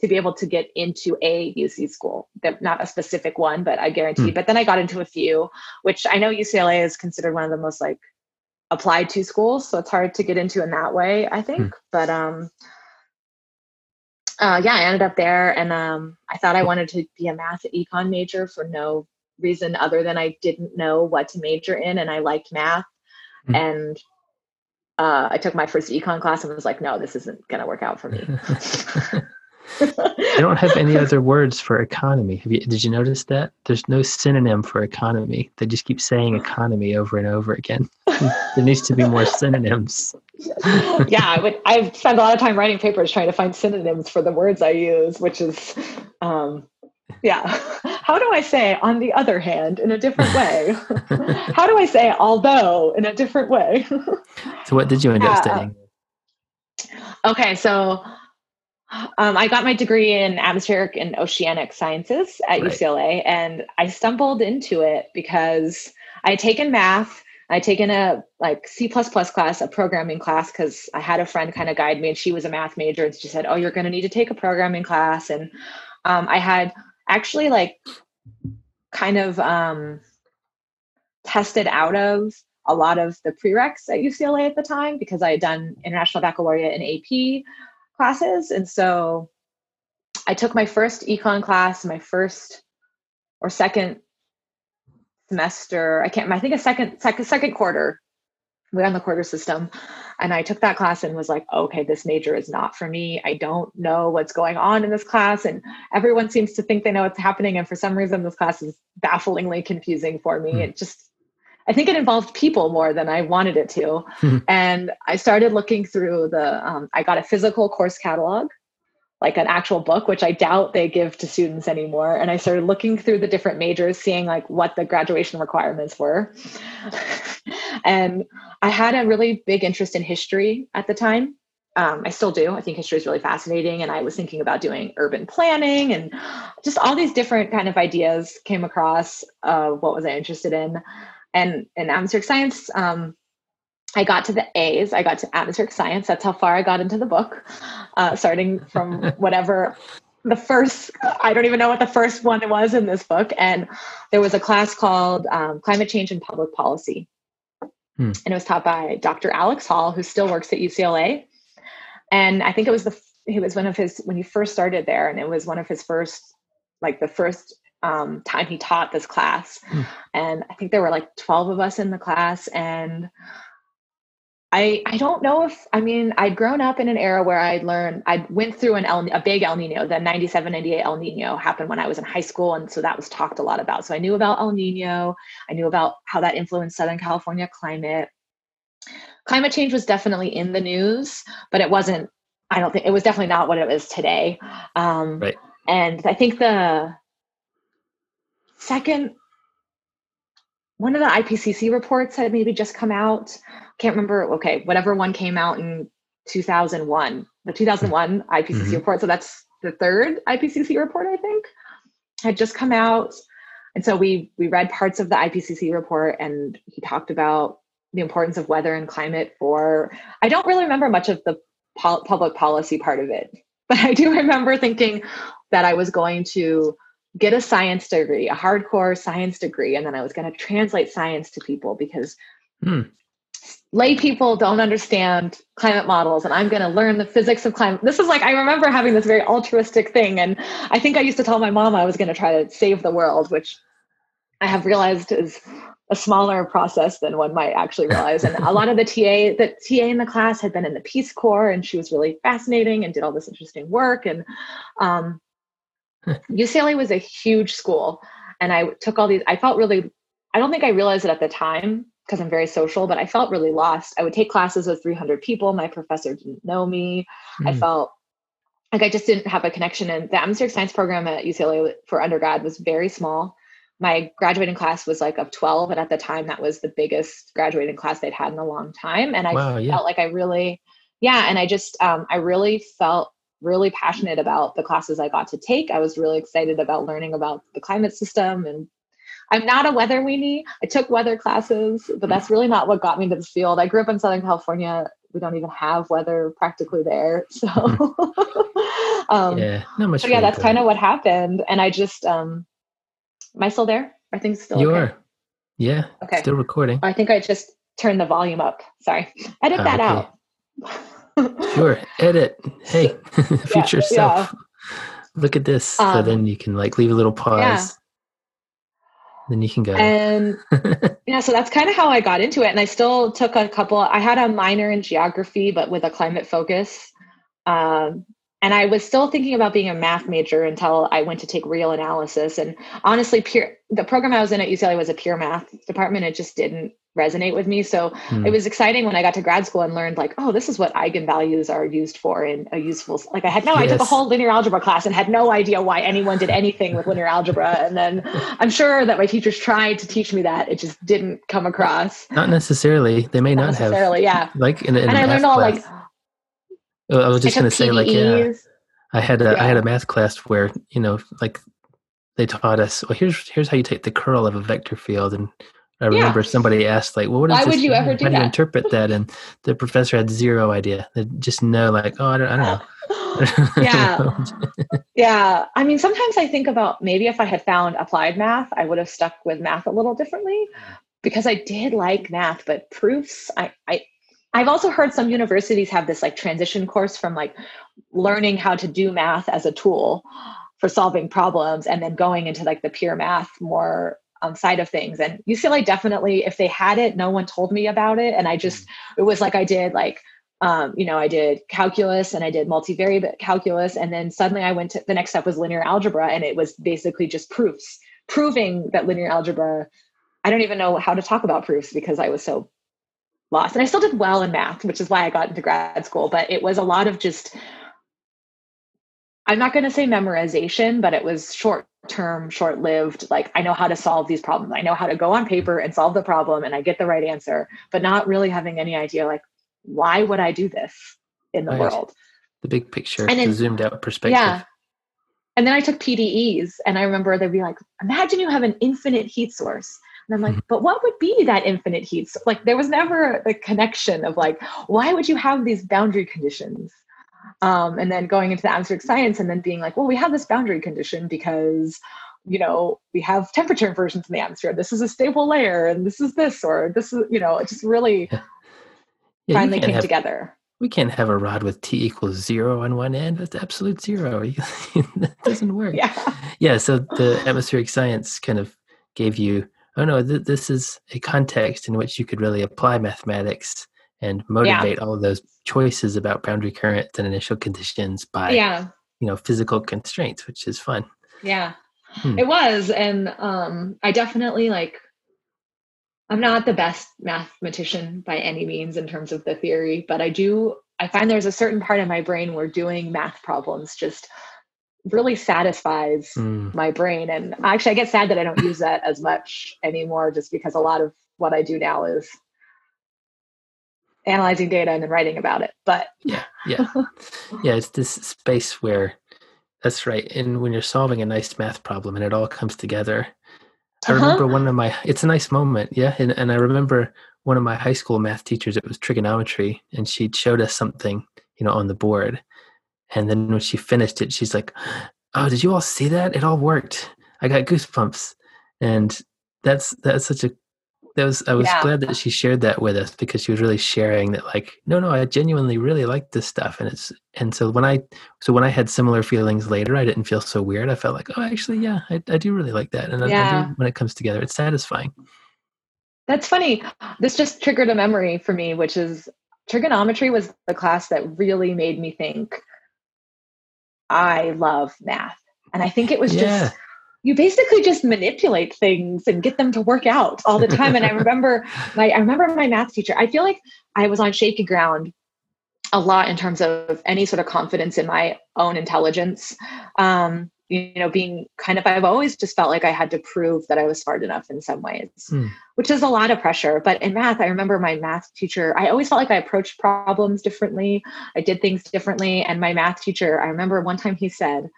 to be able to get into a uc school not a specific one but i guaranteed mm. but then i got into a few which i know ucla is considered one of the most like applied to schools so it's hard to get into in that way i think mm. but um uh, yeah, I ended up there, and um, I thought I wanted to be a math econ major for no reason other than I didn't know what to major in, and I liked math. Mm-hmm. And uh, I took my first econ class and was like, no, this isn't going to work out for me. I don't have any other words for economy. Have you, did you notice that? There's no synonym for economy. They just keep saying economy over and over again. there needs to be more synonyms. yeah, I would. I've spent a lot of time writing papers trying to find synonyms for the words I use, which is, um, yeah. How do I say on the other hand in a different way? How do I say although in a different way? so, what did you end up studying? Okay, so um, I got my degree in atmospheric and oceanic sciences at right. UCLA, and I stumbled into it because I had taken math. I had taken a like C plus class, a programming class, because I had a friend kind of guide me, and she was a math major, and she said, "Oh, you're going to need to take a programming class." And um, I had actually like kind of um, tested out of a lot of the prereqs at UCLA at the time because I had done International Baccalaureate and AP classes. And so I took my first econ class, my first or second semester. I can't, I think a second, second, second quarter. We're on the quarter system. And I took that class and was like, okay, this major is not for me. I don't know what's going on in this class. And everyone seems to think they know what's happening. And for some reason, this class is bafflingly confusing for me. Mm. It just I think it involved people more than I wanted it to. Hmm. and I started looking through the, um, I got a physical course catalog, like an actual book, which I doubt they give to students anymore. And I started looking through the different majors, seeing like what the graduation requirements were. and I had a really big interest in history at the time. Um, I still do. I think history is really fascinating. And I was thinking about doing urban planning and just all these different kind of ideas came across. Uh, what was I interested in? And in atmospheric science um, i got to the a's. I got to atmospheric science. That's how far i got into the book uh, starting from whatever the first i don't even know what the first one was in this book. And there was a class called um, climate change and public policy. Hmm. and it was taught by dr alex hall who still works at ucla and i think it was the it was one of his when he first started there and it was one of his first like the first um, time he taught this class. Mm. And I think there were like 12 of us in the class. And I, I don't know if I mean I'd grown up in an era where I'd learned I went through an El, a big El Nino the 97 98 El Nino happened when I was in high school and so that was talked a lot about so I knew about El Nino I knew about how that influenced Southern California climate climate change was definitely in the news but it wasn't I don't think it was definitely not what it is today um, right and I think the second one of the IPCC reports had maybe just come out. I can't remember. Okay, whatever one came out in 2001, the 2001 IPCC mm-hmm. report. So that's the third IPCC report, I think, had just come out. And so we we read parts of the IPCC report, and he talked about the importance of weather and climate for. I don't really remember much of the pol- public policy part of it, but I do remember thinking that I was going to get a science degree, a hardcore science degree, and then I was going to translate science to people because hmm. lay people don't understand climate models, and I'm going to learn the physics of climate. This is like I remember having this very altruistic thing, and I think I used to tell my mom I was going to try to save the world, which I have realized is a smaller process than one might actually realize. And a lot of the TA, the TA in the class had been in the Peace Corps, and she was really fascinating and did all this interesting work. And um, UCLA was a huge school. And I took all these, I felt really, I don't think I realized it at the time because I'm very social, but I felt really lost. I would take classes with 300 people. My professor didn't know me. Mm. I hmm. felt like I just didn't have a connection. And the atmospheric science program at UCLA for undergrad was very small. My graduating class was like of 12. And at the time, that was the biggest graduating class they'd had in a long time. And I wow, yeah. felt like I really, yeah. And I just, um, I really felt really passionate about the classes I got to take. I was really excited about learning about the climate system and I'm not a weather weenie. I took weather classes, but that's really not what got me into this field. I grew up in Southern California. We don't even have weather practically there. So um, yeah, not much. Yeah, that's kind of what happened. And I just um am I still there? Are things still You okay? are. Yeah. Okay. Still recording. I think I just turned the volume up. Sorry. Edit ah, that okay. out sure. Edit. Hey, future yeah, self. Yeah. Look at this. Um, so then you can like leave a little pause. Yeah. Then you can go. And yeah, so that's kind of how I got into it. And I still took a couple, I had a minor in geography, but with a climate focus. Um, and I was still thinking about being a math major until I went to take real analysis. And honestly, pure the program I was in at UCLA was a pure math department. It just didn't resonate with me. So hmm. it was exciting when I got to grad school and learned like, oh, this is what eigenvalues are used for in a useful like I had no yes. I took a whole linear algebra class and had no idea why anyone did anything with linear algebra. And then I'm sure that my teachers tried to teach me that. It just didn't come across. Not necessarily. They may not, not necessarily, have yeah. Like in, in and I learned all like I was just gonna say like yeah. I had a yeah. I had a math class where, you know, like they taught us, well here's here's how you take the curl of a vector field and I remember yeah. somebody asked, like, well, what is Why would you ever do How do you interpret that? And the professor had zero idea. They just know, like, oh, I don't, I don't know. yeah. yeah. I mean, sometimes I think about maybe if I had found applied math, I would have stuck with math a little differently mm. because I did like math, but proofs, I, I, I've also heard some universities have this like transition course from like learning how to do math as a tool for solving problems and then going into like the pure math more um, side of things. And UCLA definitely, if they had it, no one told me about it. And I just, mm-hmm. it was like I did like, um, you know, I did calculus and I did multivariate calculus. And then suddenly I went to the next step was linear algebra. And it was basically just proofs, proving that linear algebra, I don't even know how to talk about proofs because I was so lost. And I still did well in math, which is why I got into grad school. But it was a lot of just, I'm not going to say memorization, but it was short term, short lived. Like, I know how to solve these problems. I know how to go on paper and solve the problem and I get the right answer, but not really having any idea, like, why would I do this in the right. world? The big picture, and then, the zoomed out perspective. Yeah. And then I took PDEs and I remember they'd be like, imagine you have an infinite heat source. And I'm like, mm-hmm. but what would be that infinite heat? So, like, there was never a connection of like, why would you have these boundary conditions? um, and then going into the atmospheric science and then being like well we have this boundary condition because you know we have temperature inversions in the atmosphere this is a stable layer and this is this or this is you know it just really yeah. Yeah, finally came have, together we can't have a rod with t equals zero on one end that's absolute zero that doesn't work yeah yeah so the atmospheric science kind of gave you oh no th- this is a context in which you could really apply mathematics and motivate yeah. all of those choices about boundary currents and initial conditions by yeah you know physical constraints which is fun yeah hmm. it was and um i definitely like i'm not the best mathematician by any means in terms of the theory but i do i find there's a certain part of my brain where doing math problems just really satisfies mm. my brain and actually i get sad that i don't use that as much anymore just because a lot of what i do now is analyzing data and then writing about it. But yeah, yeah, yeah. It's this space where that's right. And when you're solving a nice math problem and it all comes together, I uh-huh. remember one of my. It's a nice moment, yeah. And and I remember one of my high school math teachers. It was trigonometry, and she showed us something, you know, on the board. And then when she finished it, she's like, "Oh, did you all see that? It all worked. I got goosebumps." And that's that's such a that was I was yeah. glad that she shared that with us because she was really sharing that like no no I genuinely really like this stuff and it's and so when I so when I had similar feelings later I didn't feel so weird I felt like oh actually yeah I, I do really like that and yeah. I, I do, when it comes together it's satisfying. That's funny. This just triggered a memory for me, which is trigonometry was the class that really made me think I love math. And I think it was yeah. just you basically just manipulate things and get them to work out all the time. and I remember my I remember my math teacher. I feel like I was on shaky ground a lot in terms of any sort of confidence in my own intelligence. Um, you know, being kind of I've always just felt like I had to prove that I was smart enough in some ways, hmm. which is a lot of pressure. But in math, I remember my math teacher, I always felt like I approached problems differently. I did things differently. And my math teacher, I remember one time he said,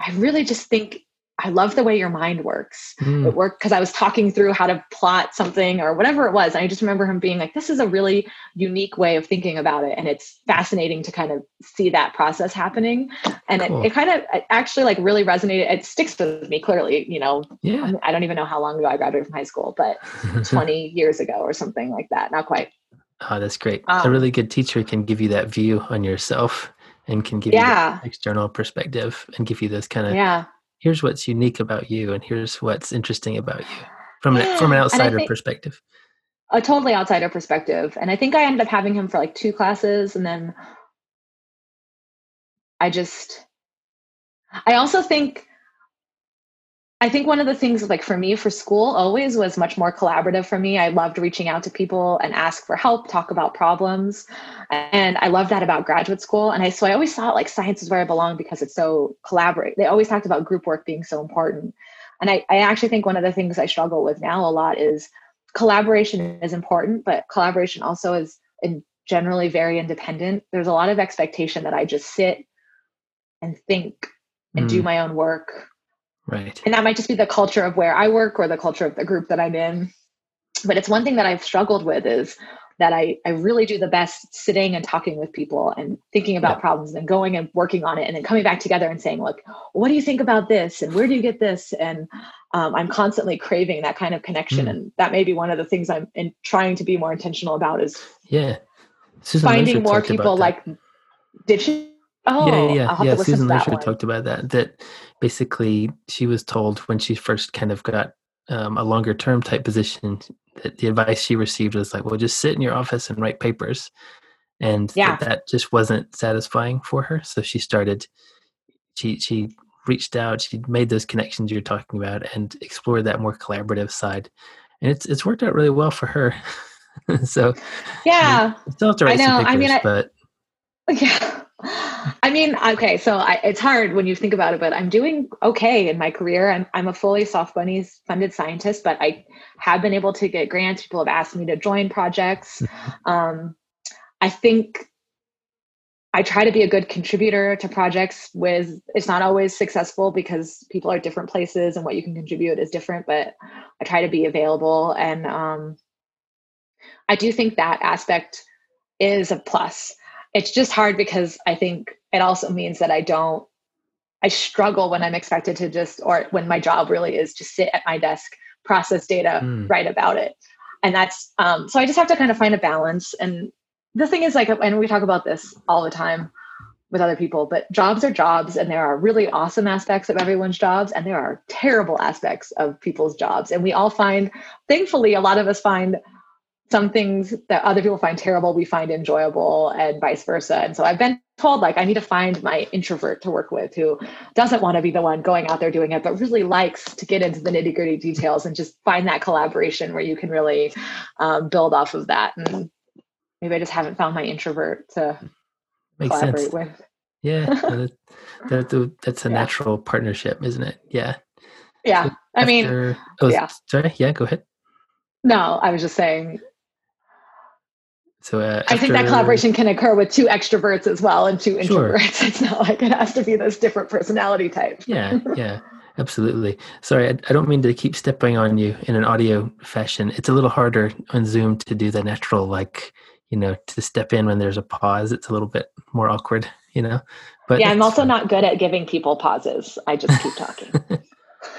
I really just think I love the way your mind works. Mm. It worked because I was talking through how to plot something or whatever it was. And I just remember him being like, this is a really unique way of thinking about it. And it's fascinating to kind of see that process happening. And cool. it, it, kind of it actually like really resonated. It sticks with me clearly, you know, yeah. I don't even know how long ago I graduated from high school, but 20 years ago or something like that. Not quite. Oh, that's great. Um, a really good teacher can give you that view on yourself and can give yeah. you external perspective and give you this kind of yeah here's what's unique about you and here's what's interesting about you from an, from an outsider think, perspective. A totally outsider perspective and i think i ended up having him for like two classes and then i just i also think I think one of the things like for me for school always was much more collaborative for me. I loved reaching out to people and ask for help, talk about problems. And I love that about graduate school. And I so I always thought like science is where I belong because it's so collaborate. They always talked about group work being so important. And I, I actually think one of the things I struggle with now a lot is collaboration is important, but collaboration also is in generally very independent. There's a lot of expectation that I just sit and think and mm. do my own work Right. And that might just be the culture of where I work or the culture of the group that I'm in. But it's one thing that I've struggled with is that I, I really do the best sitting and talking with people and thinking about yeah. problems and going and working on it and then coming back together and saying, look, what do you think about this? And where do you get this? And um, I'm constantly craving that kind of connection. Mm. And that may be one of the things I'm in trying to be more intentional about is yeah, Susan finding more people like, did she? Oh, yeah, yeah, yeah. Susan Lozier talked about that. That basically she was told when she first kind of got um, a longer term type position that the advice she received was like, well, just sit in your office and write papers. And yeah. that, that just wasn't satisfying for her. So she started, she, she reached out, she made those connections you're talking about and explored that more collaborative side. And it's, it's worked out really well for her. so yeah, I still have to write I know. Papers, I mean, I, but yeah. I mean, okay, so I, it's hard when you think about it, but I'm doing okay in my career. I'm, I'm a fully soft monies funded scientist, but I have been able to get grants. People have asked me to join projects. Um, I think I try to be a good contributor to projects with it's not always successful because people are different places and what you can contribute is different, but I try to be available. And um, I do think that aspect is a plus it's just hard because I think it also means that I don't, I struggle when I'm expected to just, or when my job really is to sit at my desk, process data, mm. write about it. And that's, um, so I just have to kind of find a balance. And the thing is, like, and we talk about this all the time with other people, but jobs are jobs, and there are really awesome aspects of everyone's jobs, and there are terrible aspects of people's jobs. And we all find, thankfully, a lot of us find some things that other people find terrible we find enjoyable and vice versa. And so i've been told like i need to find my introvert to work with who doesn't want to be the one going out there doing it but really likes to get into the nitty gritty details and just find that collaboration where you can really um, build off of that. And maybe i just haven't found my introvert to Makes collaborate sense. with. Yeah that, that, that's a yeah. natural partnership isn't it? Yeah. Yeah so i mean oh, yeah. sorry yeah go ahead. No i was just saying so uh, I think that collaboration can occur with two extroverts as well and two introverts. Sure. It's not like it has to be this different personality type. yeah, yeah, absolutely. Sorry, I, I, don't mean to keep stepping on you in an audio fashion. It's a little harder on Zoom to do the natural, like you know, to step in when there's a pause. It's a little bit more awkward, you know. But yeah, I'm also fun. not good at giving people pauses. I just keep talking.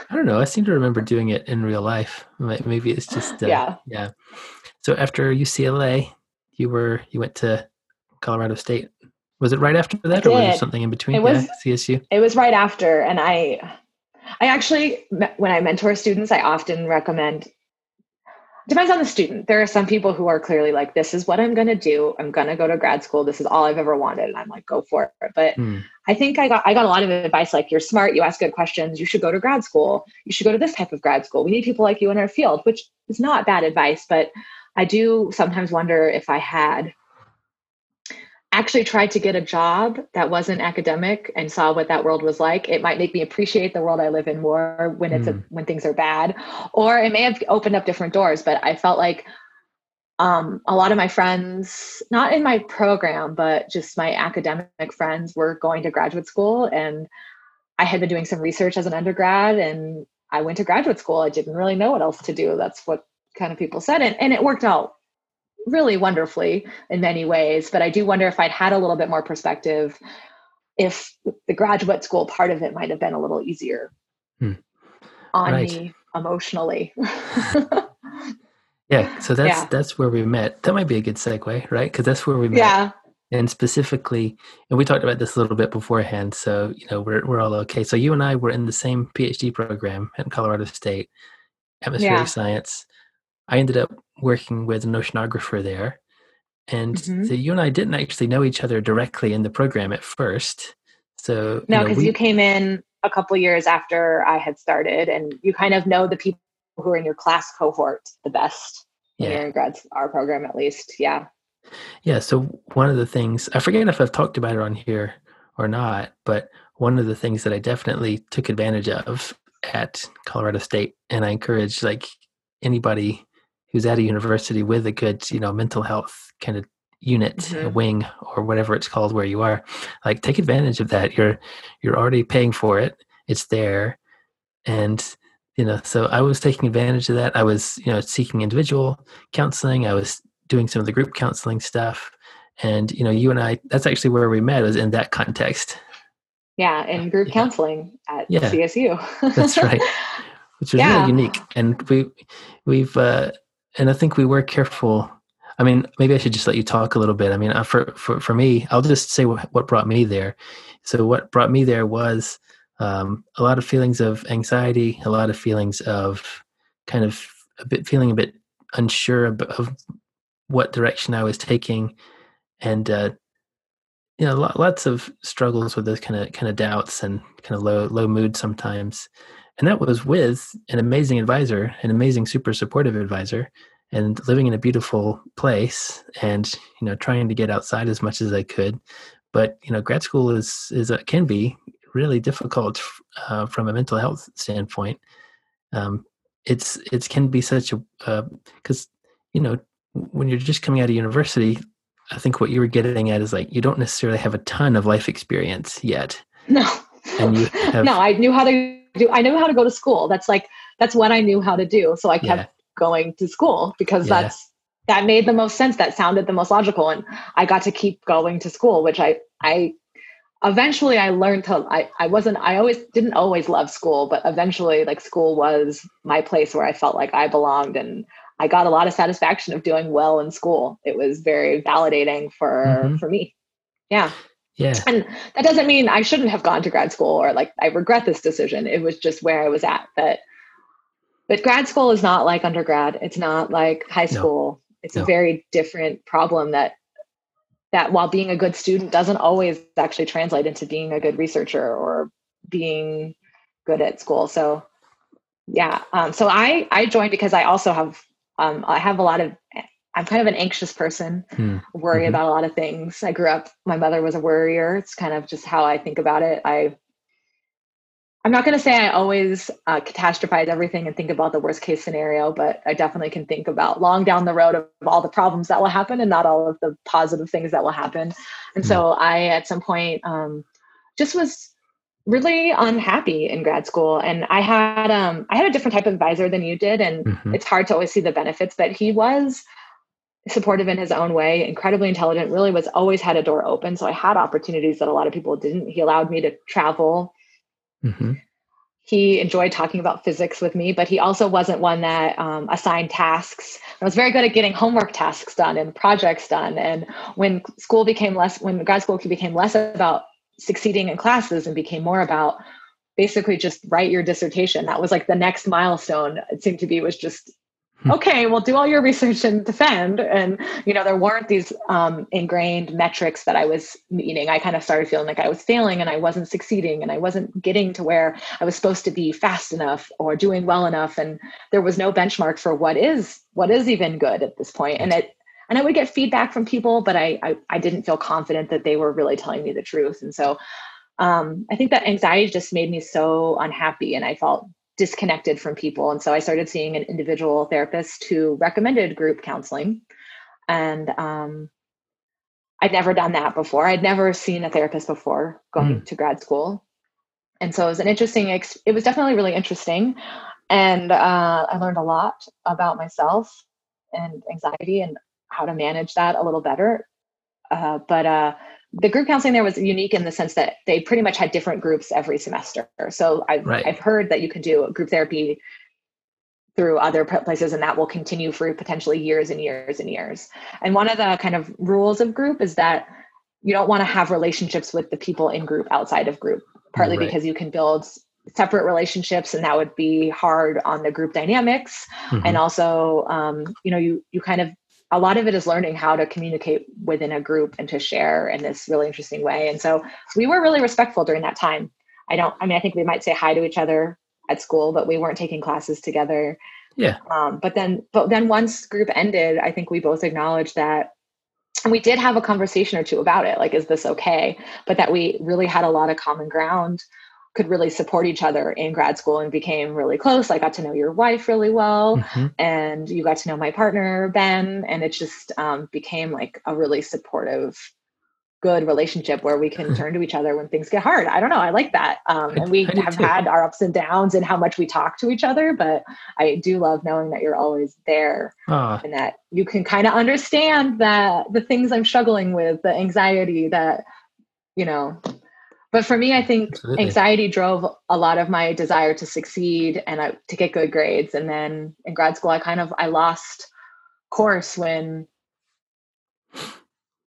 I don't know. I seem to remember doing it in real life. Maybe it's just uh, yeah, yeah. So after UCLA, you were you went to Colorado State. Was it right after that, or was there something in between? It was yeah, CSU. It was right after, and I, I actually when I mentor students, I often recommend. Depends on the student. There are some people who are clearly like, "This is what I'm going to do. I'm going to go to grad school. This is all I've ever wanted." And I'm like, "Go for it." But hmm. I think I got I got a lot of advice like, "You're smart. You ask good questions. You should go to grad school. You should go to this type of grad school. We need people like you in our field," which is not bad advice, but I do sometimes wonder if I had actually tried to get a job that wasn't academic and saw what that world was like. It might make me appreciate the world i live in more when it's mm. a, when things are bad or it may have opened up different doors but i felt like um, a lot of my friends not in my program but just my academic friends were going to graduate school and i had been doing some research as an undergrad and i went to graduate school. I didn't really know what else to do. That's what kind of people said it and it worked out really wonderfully in many ways but i do wonder if i'd had a little bit more perspective if the graduate school part of it might have been a little easier hmm. on right. me emotionally yeah so that's yeah. that's where we met that might be a good segue right because that's where we met yeah and specifically and we talked about this a little bit beforehand so you know we're, we're all okay so you and i were in the same phd program at colorado state atmospheric yeah. science I ended up working with an oceanographer there. And mm-hmm. so you and I didn't actually know each other directly in the program at first. So no, because you, know, you, came in a couple years after I had started, and you kind of know the people who are in your class cohort the best. Yeah, in grad our program at least. Yeah. Yeah. So one of the things I forget if I've talked about it on here or not, but one of the things that I definitely took advantage of at Colorado State, and I encourage like anybody who's at a university with a good you know mental health kind of unit mm-hmm. wing or whatever it's called where you are like take advantage of that. You're you're already paying for it. It's there. And you know so i was taking advantage of that. I was you know seeking individual counseling. I was doing some of the group counseling stuff. And you know you and i that's actually where we met was in that context. Yeah in group yeah. counseling at yeah. csu that's right. Which was yeah. really unique. And we we've uh and I think we were careful. I mean, maybe I should just let you talk a little bit. I mean, uh, for for for me, I'll just say what, what brought me there. So what brought me there was um, a lot of feelings of anxiety, a lot of feelings of kind of a bit feeling a bit unsure of, of what direction I was taking, and uh, you know, lots of struggles with those kind of kind of doubts and kind of low low mood sometimes and that was with an amazing advisor an amazing super supportive advisor and living in a beautiful place and you know trying to get outside as much as i could. But you know grad school is is a, can be really difficult uh, from a mental health standpoint. Um, it's it can be such a because uh, you know when you're just coming out of university i think what you were getting at is like you don't necessarily have a ton of life experience yet. No. And you have, no i knew how to do i knew how to go to school. That's like that's what i knew how to do. So i kept yeah. going to school because yeah. that's that made the most sense. That sounded the most logical. And i got to keep going to school which i i eventually i learned to i, I wasn't i always didn't always love school but eventually like school was my place where i felt like i belonged. And i got a lot of satisfaction of doing well in school. It was very validating for mm-hmm. for me. Yeah yeah. And that doesn't mean I shouldn't have gone to grad school or like I regret this decision. It was just where I was at. But but grad school is not like undergrad. It's not like high school. it's no. a very different problem that that while being a good student doesn't always actually translate into being a good researcher or being good at school. So yeah, um, so I I joined because I also have um, I have a lot of I'm kind of an anxious person, hmm. worry mm-hmm. about a lot of things. I grew up, my mother was a worrier. It's kind of just how I think about it. I I'm not going to say I always uh, catastrophize everything and think about the worst case scenario, but I definitely can think about long down the road of all the problems that will happen and not all of the positive things that will happen. And so hmm. I, at some point, um, just was really unhappy in grad school, and I had um, I had a different type of advisor than you did, and mm-hmm. it's hard to always see the benefits. But he was supportive in his own way, incredibly intelligent. Really was always had a door open, so I had opportunities that a lot of people didn't. He allowed me to travel Mm-hmm. He enjoyed talking about physics with me, but he also wasn't one that um, assigned tasks. I was very good at getting homework tasks done and projects done. And when school became less, when grad school became less about succeeding in classes and became more about basically just write your dissertation, that was like the next milestone. It seemed to be was just. Okay well do all your research and defend. And you know there weren't these um, ingrained metrics that i was meeting. I kind of started feeling like i was failing and i wasn't succeeding and i wasn't getting to where i was supposed to be fast enough or doing well enough. And there was no benchmark for what is what is even good at this point. And it and i would get feedback from people but i i, I didn't feel confident that they were really telling me the truth. And so um, i think that anxiety just made me so unhappy and i felt disconnected from people. And so I started seeing an individual therapist who recommended group counseling. And um, I'd never done that before. I'd never seen a therapist before going mm. to grad school. And so it was an interesting, ex- it was definitely really interesting. And uh, I learned a lot about myself and anxiety and how to manage that a little better. Uh, but uh, the group counseling there was unique in the sense that they pretty much had different groups every semester. So I've, right. I've heard that you can do group therapy through other places and that will continue for potentially years and years and years. And one of the kind of rules of group is that you don't want to have relationships with the people in group outside of group, partly right. because you can build separate relationships and that would be hard on the group dynamics mm-hmm. and also um, you know you you kind of a lot of it is learning how to communicate within a group and to share in this really interesting way. And so we were really respectful during that time. I don't, I mean, I think we might say hi to each other at school, but we weren't taking classes together. Yeah. Um, but then, but then once group ended, I think we both acknowledged that and we did have a conversation or two about it like is this okay but that we really had a lot of common ground could really support each other in grad school and became really close. I got to know your wife really well, mm-hmm. and you got to know my partner Ben, and it just um, became like a really supportive, good relationship where we can turn to each other when things get hard. I don't know. I like that, um, and we have too. had our ups and downs and how much we talk to each other. But I do love knowing that you're always there ah. and that you can kind of understand that the things I'm struggling with, the anxiety that you know but for me i think Absolutely. anxiety drove a lot of my desire to succeed and I, to get good grades and then in grad school i kind of i lost course when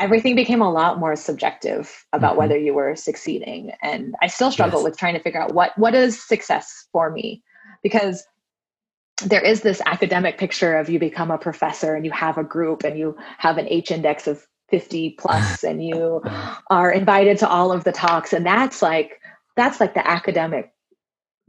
everything became a lot more subjective about mm-hmm. whether you were succeeding and i still struggle yes. with trying to figure out what what is success for me because there is this academic picture of you become a professor and you have a group and you have an h index of 50 plus and you are invited to all of the talks. And that's like that's like the academic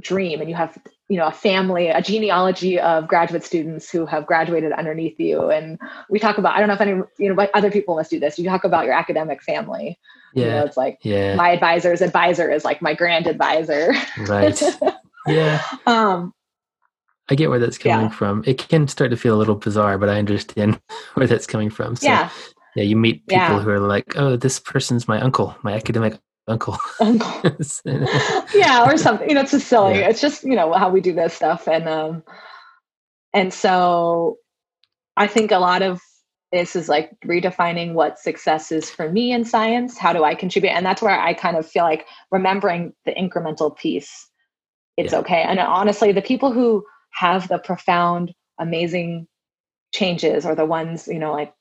dream. And you have you know a family a genealogy of graduate students who have graduated underneath you. And we talk about i don't know if any you know but other people must do this. You talk about your academic family. Yeah you know, it's like yeah. my advisor's advisor is like my grand advisor. Right. Yeah. Um I get where that's coming yeah. from. It can start to feel a little bizarre, but I understand where that's coming from. So yeah. Yeah, you meet people yeah. who are like, "Oh, this person's my uncle, my academic uncle." Uncle. yeah, or something. You know, it's just silly. Yeah. It's just you know how we do this stuff, and um, and so I think a lot of this is like redefining what success is for me in science. How do I contribute? And that's where I kind of feel like remembering the incremental piece. It's yeah. okay. And honestly, the people who have the profound, amazing changes are the ones you know like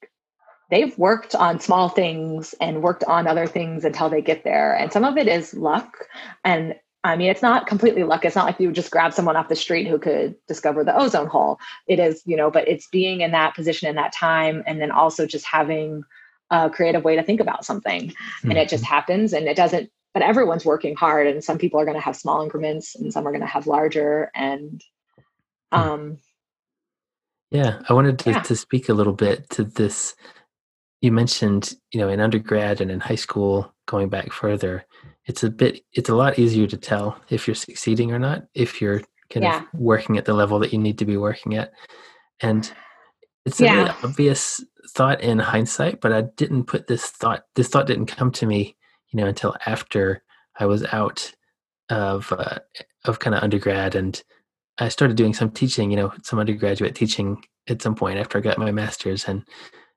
they've worked on small things and worked on other things until they get there and some of it is luck and I mean, it's not completely luck. It's not like you would just grab someone off the street who could discover the ozone hole. It is, you know, but it's being in that position in that time and then also just having a creative way to think about something. Mm-hmm. And it just mm-hmm. happens and it doesn't, but everyone's working hard and some people are going to have small increments and some are going to have larger. And, hmm. um, yeah, I wanted to, yeah. to speak a little bit to this. You mentioned, you know, in undergrad and in high school, going back further, it's a bit it's a lot easier to tell if you're succeeding or not if you're kind yeah. of working at the level that you need to be working at and it's a yeah. really obvious thought in hindsight but i didn't put this thought this thought didn't come to me you know until after i was out of uh, of kind of undergrad and i started doing some teaching you know some undergraduate teaching at some point after i got my master's and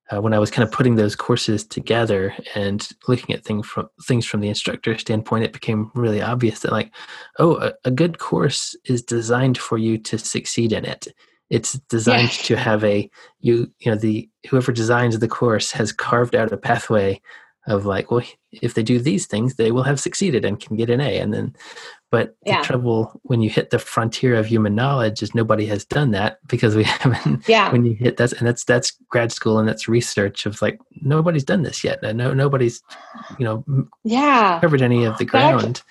uh, when I was kind of putting those courses together and looking at things from things from the instructor standpoint, it became really obvious that like, oh, a, a good course is designed for you to succeed in it. It's designed yeah. to have a you you know the whoever designs the course has carved out a pathway of like, well, if they do these things, they will have succeeded and can get an A. And then, but yeah. the trouble when you hit the frontier of human knowledge is nobody has done that because we haven't. Yeah. When you hit that, and that's that's grad school and that's research of like nobody's done this yet. No, nobody's, you know, yeah, covered any of the ground.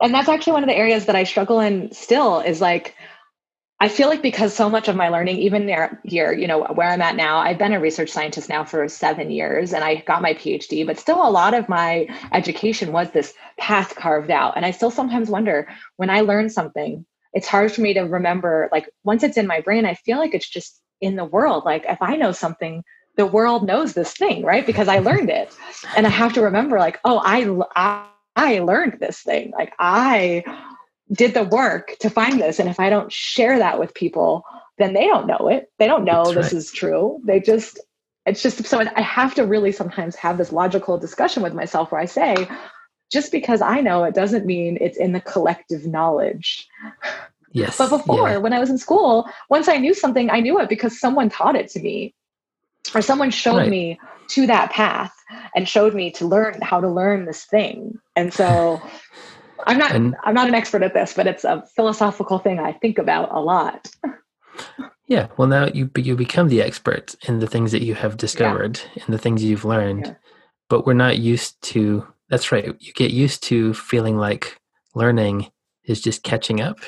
and that's actually one of the areas that I struggle in still is like I feel like because so much of my learning, even here, you know, where I'm at now, I've been a research scientist now for seven years and I got my PhD, but still a lot of my education was this path carved out. And I still sometimes wonder when I learn something, it's hard for me to remember, like once it's in my brain, I feel like it's just in the world. Like if I know something, the world knows this thing, right? Because I learned it. And I have to remember, like, oh, I, I, I learned this thing. Like I did the work to find this. And if I don't share that with people, then they don't know it. They don't know That's this right. is true. They just, it's just so I have to really sometimes have this logical discussion with myself where I say, just because I know it doesn't mean it's in the collective knowledge. Yes. But before, yeah. when I was in school, once I knew something, I knew it because someone taught it to me or someone showed right. me to that path and showed me to learn how to learn this thing. And so I'm not and, I'm not an expert at this, but it's a philosophical thing I think about a lot. yeah, well now you you become the expert in the things that you have discovered yeah. and the things you've learned. Yeah. But we're not used to that's right. You get used to feeling like learning is just catching up.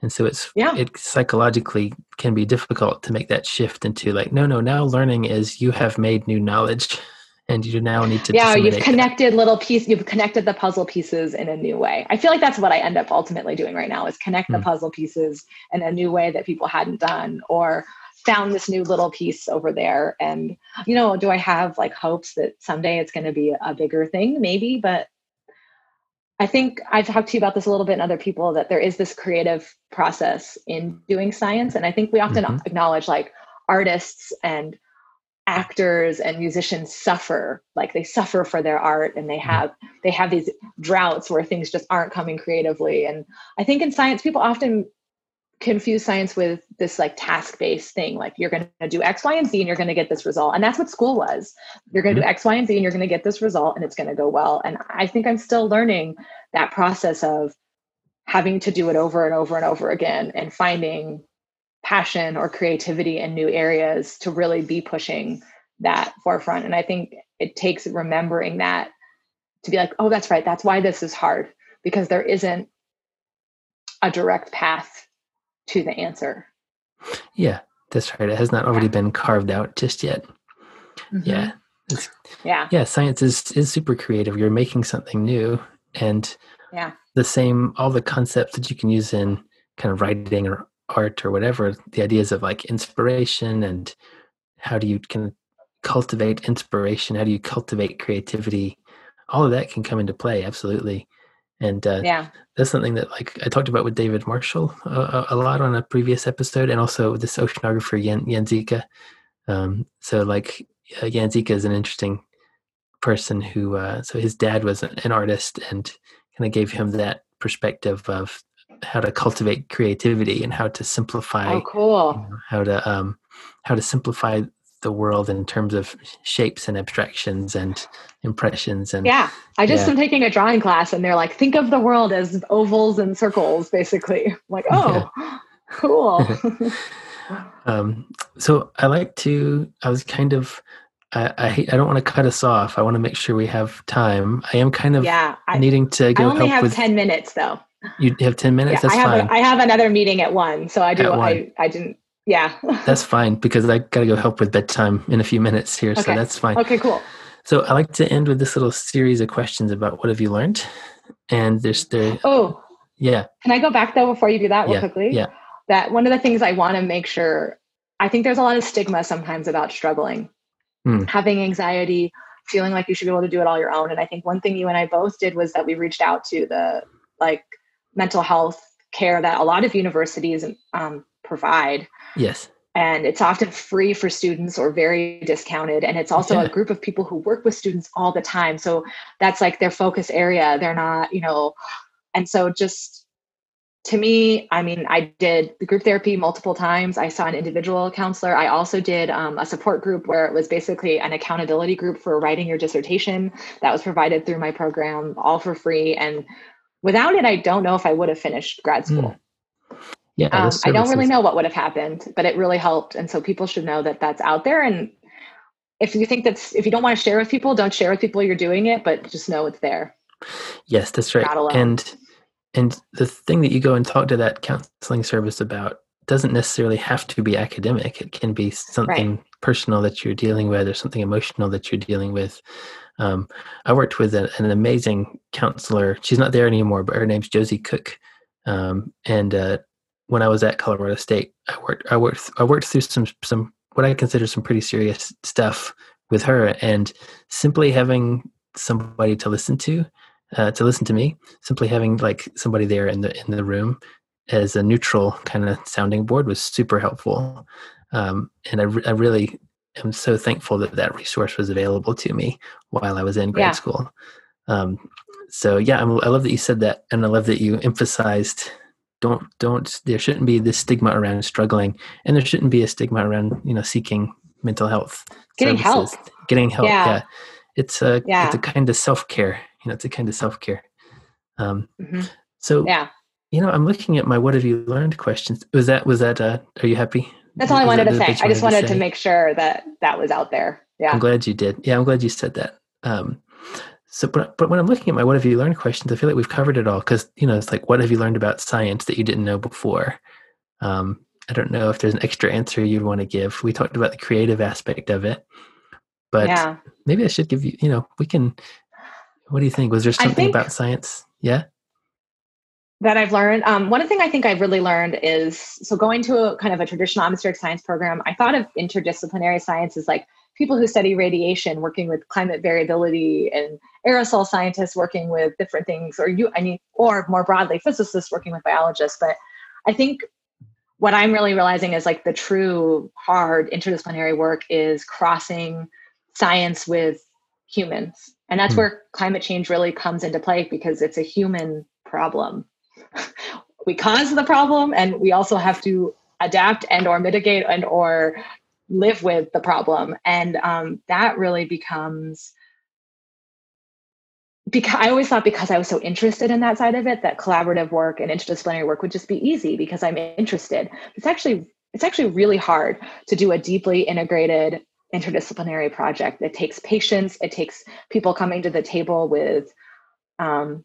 And so it's yeah. it psychologically can be difficult to make that shift into like, no, no, now learning is you have made new knowledge and you now need to yeah you've connected little piece you've connected the puzzle pieces in a new way i feel like that's what i end up ultimately doing right now is connect the hmm. puzzle pieces in a new way that people hadn't done or found this new little piece over there and you know do i have like hopes that someday it's going to be a bigger thing maybe but I think I've talked to you about this a little bit and other people that there is this creative process in doing science. And I think we often mm-hmm. acknowledge like artists and actors and musicians suffer like they suffer for their art and they mm-hmm. have they have these droughts where things just aren't coming creatively and i think in science people often confuse science with this like task based thing like you're going to do x y and z and you're going to get this result and that's what school was you're going to do mm-hmm. x y and z and you're going to get this result and it's going to go well and i think i'm still learning that process of having to do it over and over and over again and finding passion or creativity in new areas to really be pushing that forefront. And I think it takes remembering that to be like, oh, that's right. That's why this is hard because there isn't a direct path to the answer. Yeah, that's right. It has not already been carved out just yet. Mm-hmm. Yeah. yeah. Yeah. Science is, is super creative. You're making something new and yeah, the same, all the concepts that you can use in kind of writing or art or whatever the ideas of like inspiration and how do you can cultivate inspiration how do you cultivate creativity all of that can come into play absolutely and uh, yeah that's something that like i talked about with david marshall uh, a lot on a previous episode and also this oceanographer Jan, Zika. Um, so like uh, Zika is an interesting person who uh, so his dad was an artist and kind of gave him that perspective of how to cultivate creativity and how to simplify. Oh, cool! You know, how to um, how to simplify the world in terms of shapes and abstractions and impressions and yeah i just yeah. am taking a drawing class and they're like think of the world as ovals and circles basically I'm like oh yeah. cool um, so i like to i was kind of I, I, I don't want to cut us off. I want to make sure we have time. I am kind of yeah, I, needing to go. I only help have with, ten minutes though. You have ten minutes. Yeah, That's I have fine. A, I have another meeting at one, so I do. I I didn't. Yeah. that's fine because I got to go help with bedtime in a few minutes here, okay. so that's fine. Okay, cool. So I like to end with this little series of questions about what have you learned, and there's there. Oh, yeah. Can I go back though before you do that real yeah, quickly? Yeah. That one of the things I want to make sure. I think there's a lot of stigma sometimes about struggling, mm. having anxiety, feeling like you should be able to do it all your own. And I think one thing you and I both did was that we reached out to the like mental health care that a lot of universities um, provide. Yes. And it's often free for students or very discounted. And it's also Yeah. a group of people who work with students all the time. So that's like their focus area. They're not, you know, and so just to me, I mean, I did the group therapy multiple times. I saw an individual counselor. I also did um, a support group where it was basically an accountability group for writing your dissertation that was provided through my program, all for free. And without it, I don't know if I would have finished grad school. Yeah. Um, I don't really know what would have happened, but it really helped. And so people should know that that's out there. And if you think that's, if you don't want to share with people, don't share with people you're doing it, but just know it's there. Yes, that's right. And and the thing that you go and talk to that counseling service about doesn't necessarily have to be academic. It can be something personal that you're dealing with or something emotional that you're dealing with. Um, I worked with a, an amazing counselor. She's not there anymore, but her name's Josie Cook. Um, and uh, when I was at Colorado State, I worked I worked I worked through some some what I consider some pretty serious stuff with her, and simply having somebody to listen to uh, to listen to me. Simply having like somebody there in the in the room as a neutral kind of sounding board was super helpful. Um, and I, re- I really am so thankful that that resource was available to me while I was in grad Yeah. school. Um, so yeah, I'm, I love that you said that, and I love that you emphasized don't don't there shouldn't be this stigma around struggling, and there shouldn't be a stigma around you know seeking mental health Getting help. getting help. Yeah. Yeah, it's a Yeah. it's a kind of self care. You know, it's a kind of self care. Um, Mhm. so Yeah. you know, I'm looking at my "What have you learned?" questions. Was that was that? Uh, are you happy? That's all I wanted to say. I just wanted to say? make sure that that was out there. Yeah. I'm glad you did. Yeah, I'm glad you said that. Um, so, but but when I'm looking at my "What have you learned?" questions, I feel like we've covered it all because you know it's like, what have you learned about science that you didn't know before? Um, I don't know if there's an extra answer you'd want to give. We talked about the creative aspect of it, but yeah. maybe I should give you. You know, we can. What do you think? Was there something think- about science? Yeah. That I've learned. Um, one thing I think I've really learned is so going to a kind of a traditional atmospheric science program. I thought of interdisciplinary science as like people who study radiation working with climate variability and aerosol scientists working with different things, or you, I mean, or more broadly, physicists working with biologists. But I think what I'm really realizing is like the true hard interdisciplinary work is crossing science with humans. And that's Hmm. where climate change really comes into play because it's a human problem. We cause the problem and we also have to adapt and or mitigate and or live with the problem. And um, that really becomes because I always thought because I was so interested in that side of it, that collaborative work and interdisciplinary work would just be easy because I'm interested. It's actually it's actually really hard to do a deeply integrated interdisciplinary project. It takes patience. It takes people coming to the table with um,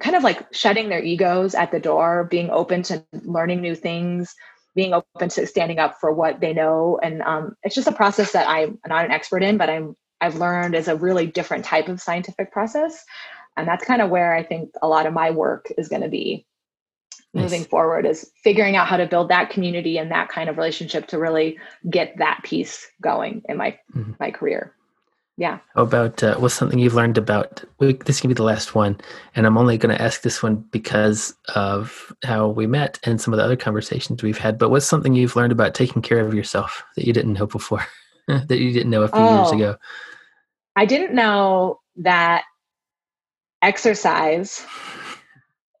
kind of like shutting their egos at the door, being open to learning new things, being open to standing up for what they know. And um, it's just a process that I'm not an expert in, but I'm I've learned is a really different type of scientific process. And that's kind of where I think a lot of my work is going to be Nice. moving forward is figuring out how to build that community and that kind of relationship to really get that piece going in my Mhm. my career. Yeah. How about uh, what's something you've learned about? We, this can be the last one, and I'm only going to ask this one because of how we met and some of the other conversations we've had. But what's something you've learned about taking care of yourself that you didn't know before, that you didn't know a few years Oh. ago? I didn't know that exercise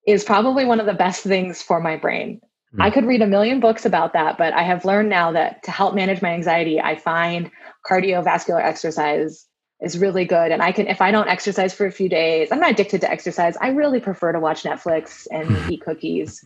is probably one of the best things for my brain. Mm. I could read a million books about that, but I have learned now that to help manage my anxiety, I find cardiovascular exercise is really good. And I can, if I don't exercise for a few days, I'm not addicted to exercise. I really prefer to watch Netflix and hmm. eat cookies.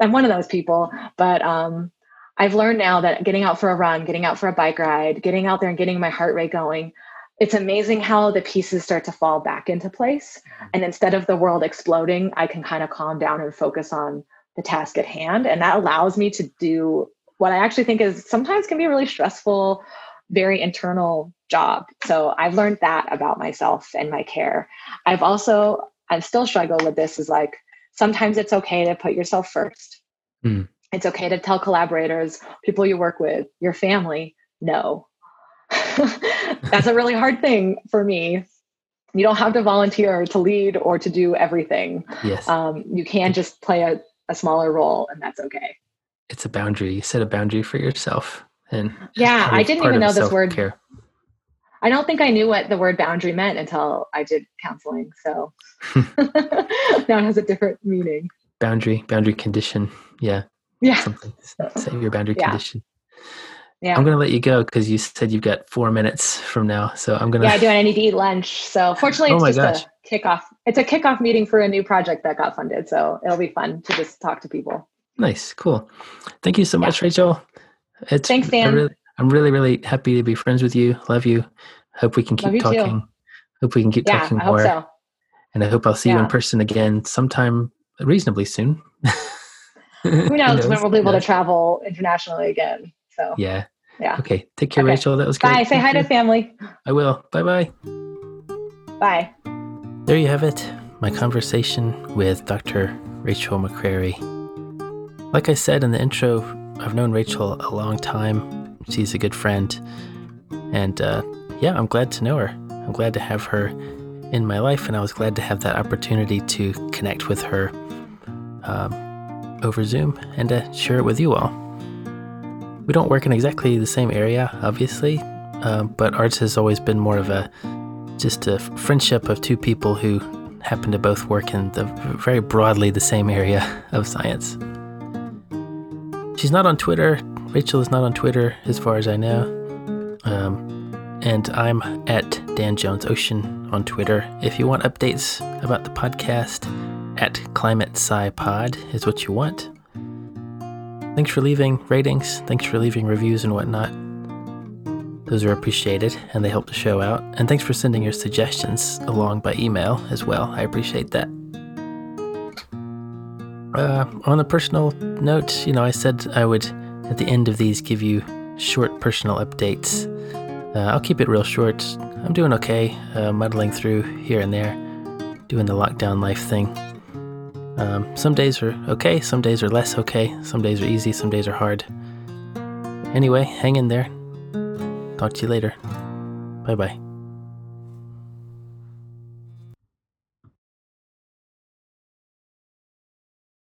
I'm one of those people, but um, I've learned now that getting out for a run, getting out for a bike ride, getting out there and getting my heart rate going, it's amazing how the pieces start to fall back into place. Hmm. And instead of the world exploding, I can kind of calm down and focus on the task at hand. And that allows me to do what I actually think is sometimes can be a really stressful very internal job. So I've learned that about myself and my care. I've also, I still struggle with this is like sometimes it's okay to put yourself first. Mm. It's okay to tell collaborators, people you work with, your family, no. That's a really hard thing for me. You don't have to volunteer to lead or to do everything. Yes. Um, you can just play a, a smaller role, and that's okay. It's a boundary. You set a boundary for yourself and yeah i didn't even know this word i don't think i knew what the word boundary meant until i did counseling so. Now it has a different meaning. Boundary boundary condition. Yeah. Yeah. Something. Save your boundary yeah. condition yeah. I'm going to let you go because you said you've got four minutes from now. So I'm going to. Yeah, I do. I need to eat lunch. So fortunately, oh it's oh just gosh. a kickoff. It's a kickoff meeting for a new project that got funded. So it'll be fun to just talk to people. Nice. Cool. Thank you so much, yeah. Rachel. It's Thanks, Dan. Really, I'm really, really happy to be friends with you. Love you. Hope we can keep talking. Too. Hope we can keep yeah, talking I more. So. And I hope I'll see yeah. you in person again sometime reasonably soon. Who knows, Who knows? when we'll be able to travel internationally again. So yeah. Yeah. Okay. Take care, okay. Rachel. That was great. Bye. Say hi to family. I will. Bye bye. Bye. There you have it. My conversation with Dr. Rachel McCrary. Like I said in the intro, I've known Rachel a long time. She's a good friend. And uh, yeah, I'm glad to know her. I'm glad to have her in my life, and I was glad to have that opportunity to connect with her um, over Zoom and to share it with you all. We don't work in exactly the same area, obviously, um, but ours has always been more of a just a friendship of two people who happen to both work in the very broadly the same area of science. She's not on Twitter. Rachel is not on Twitter, as far as I know. Um, and I'm at Dan Jones Ocean on Twitter. If you want updates about the podcast, at Climate Sci Pod is what you want. Thanks for leaving ratings. Thanks for leaving reviews and whatnot. Those are appreciated and they help the show out. And thanks for sending your suggestions along by email as well. I appreciate that. Uh, on a personal note, you know, I said I would, at the end of these, give you short personal updates. Uh, I'll keep it real short. I'm doing okay, uh, muddling through here and there, doing the lockdown life thing. Um, some days are okay, some days are less okay, some days are easy, some days are hard. Anyway, hang in there. Talk to you later. Bye bye.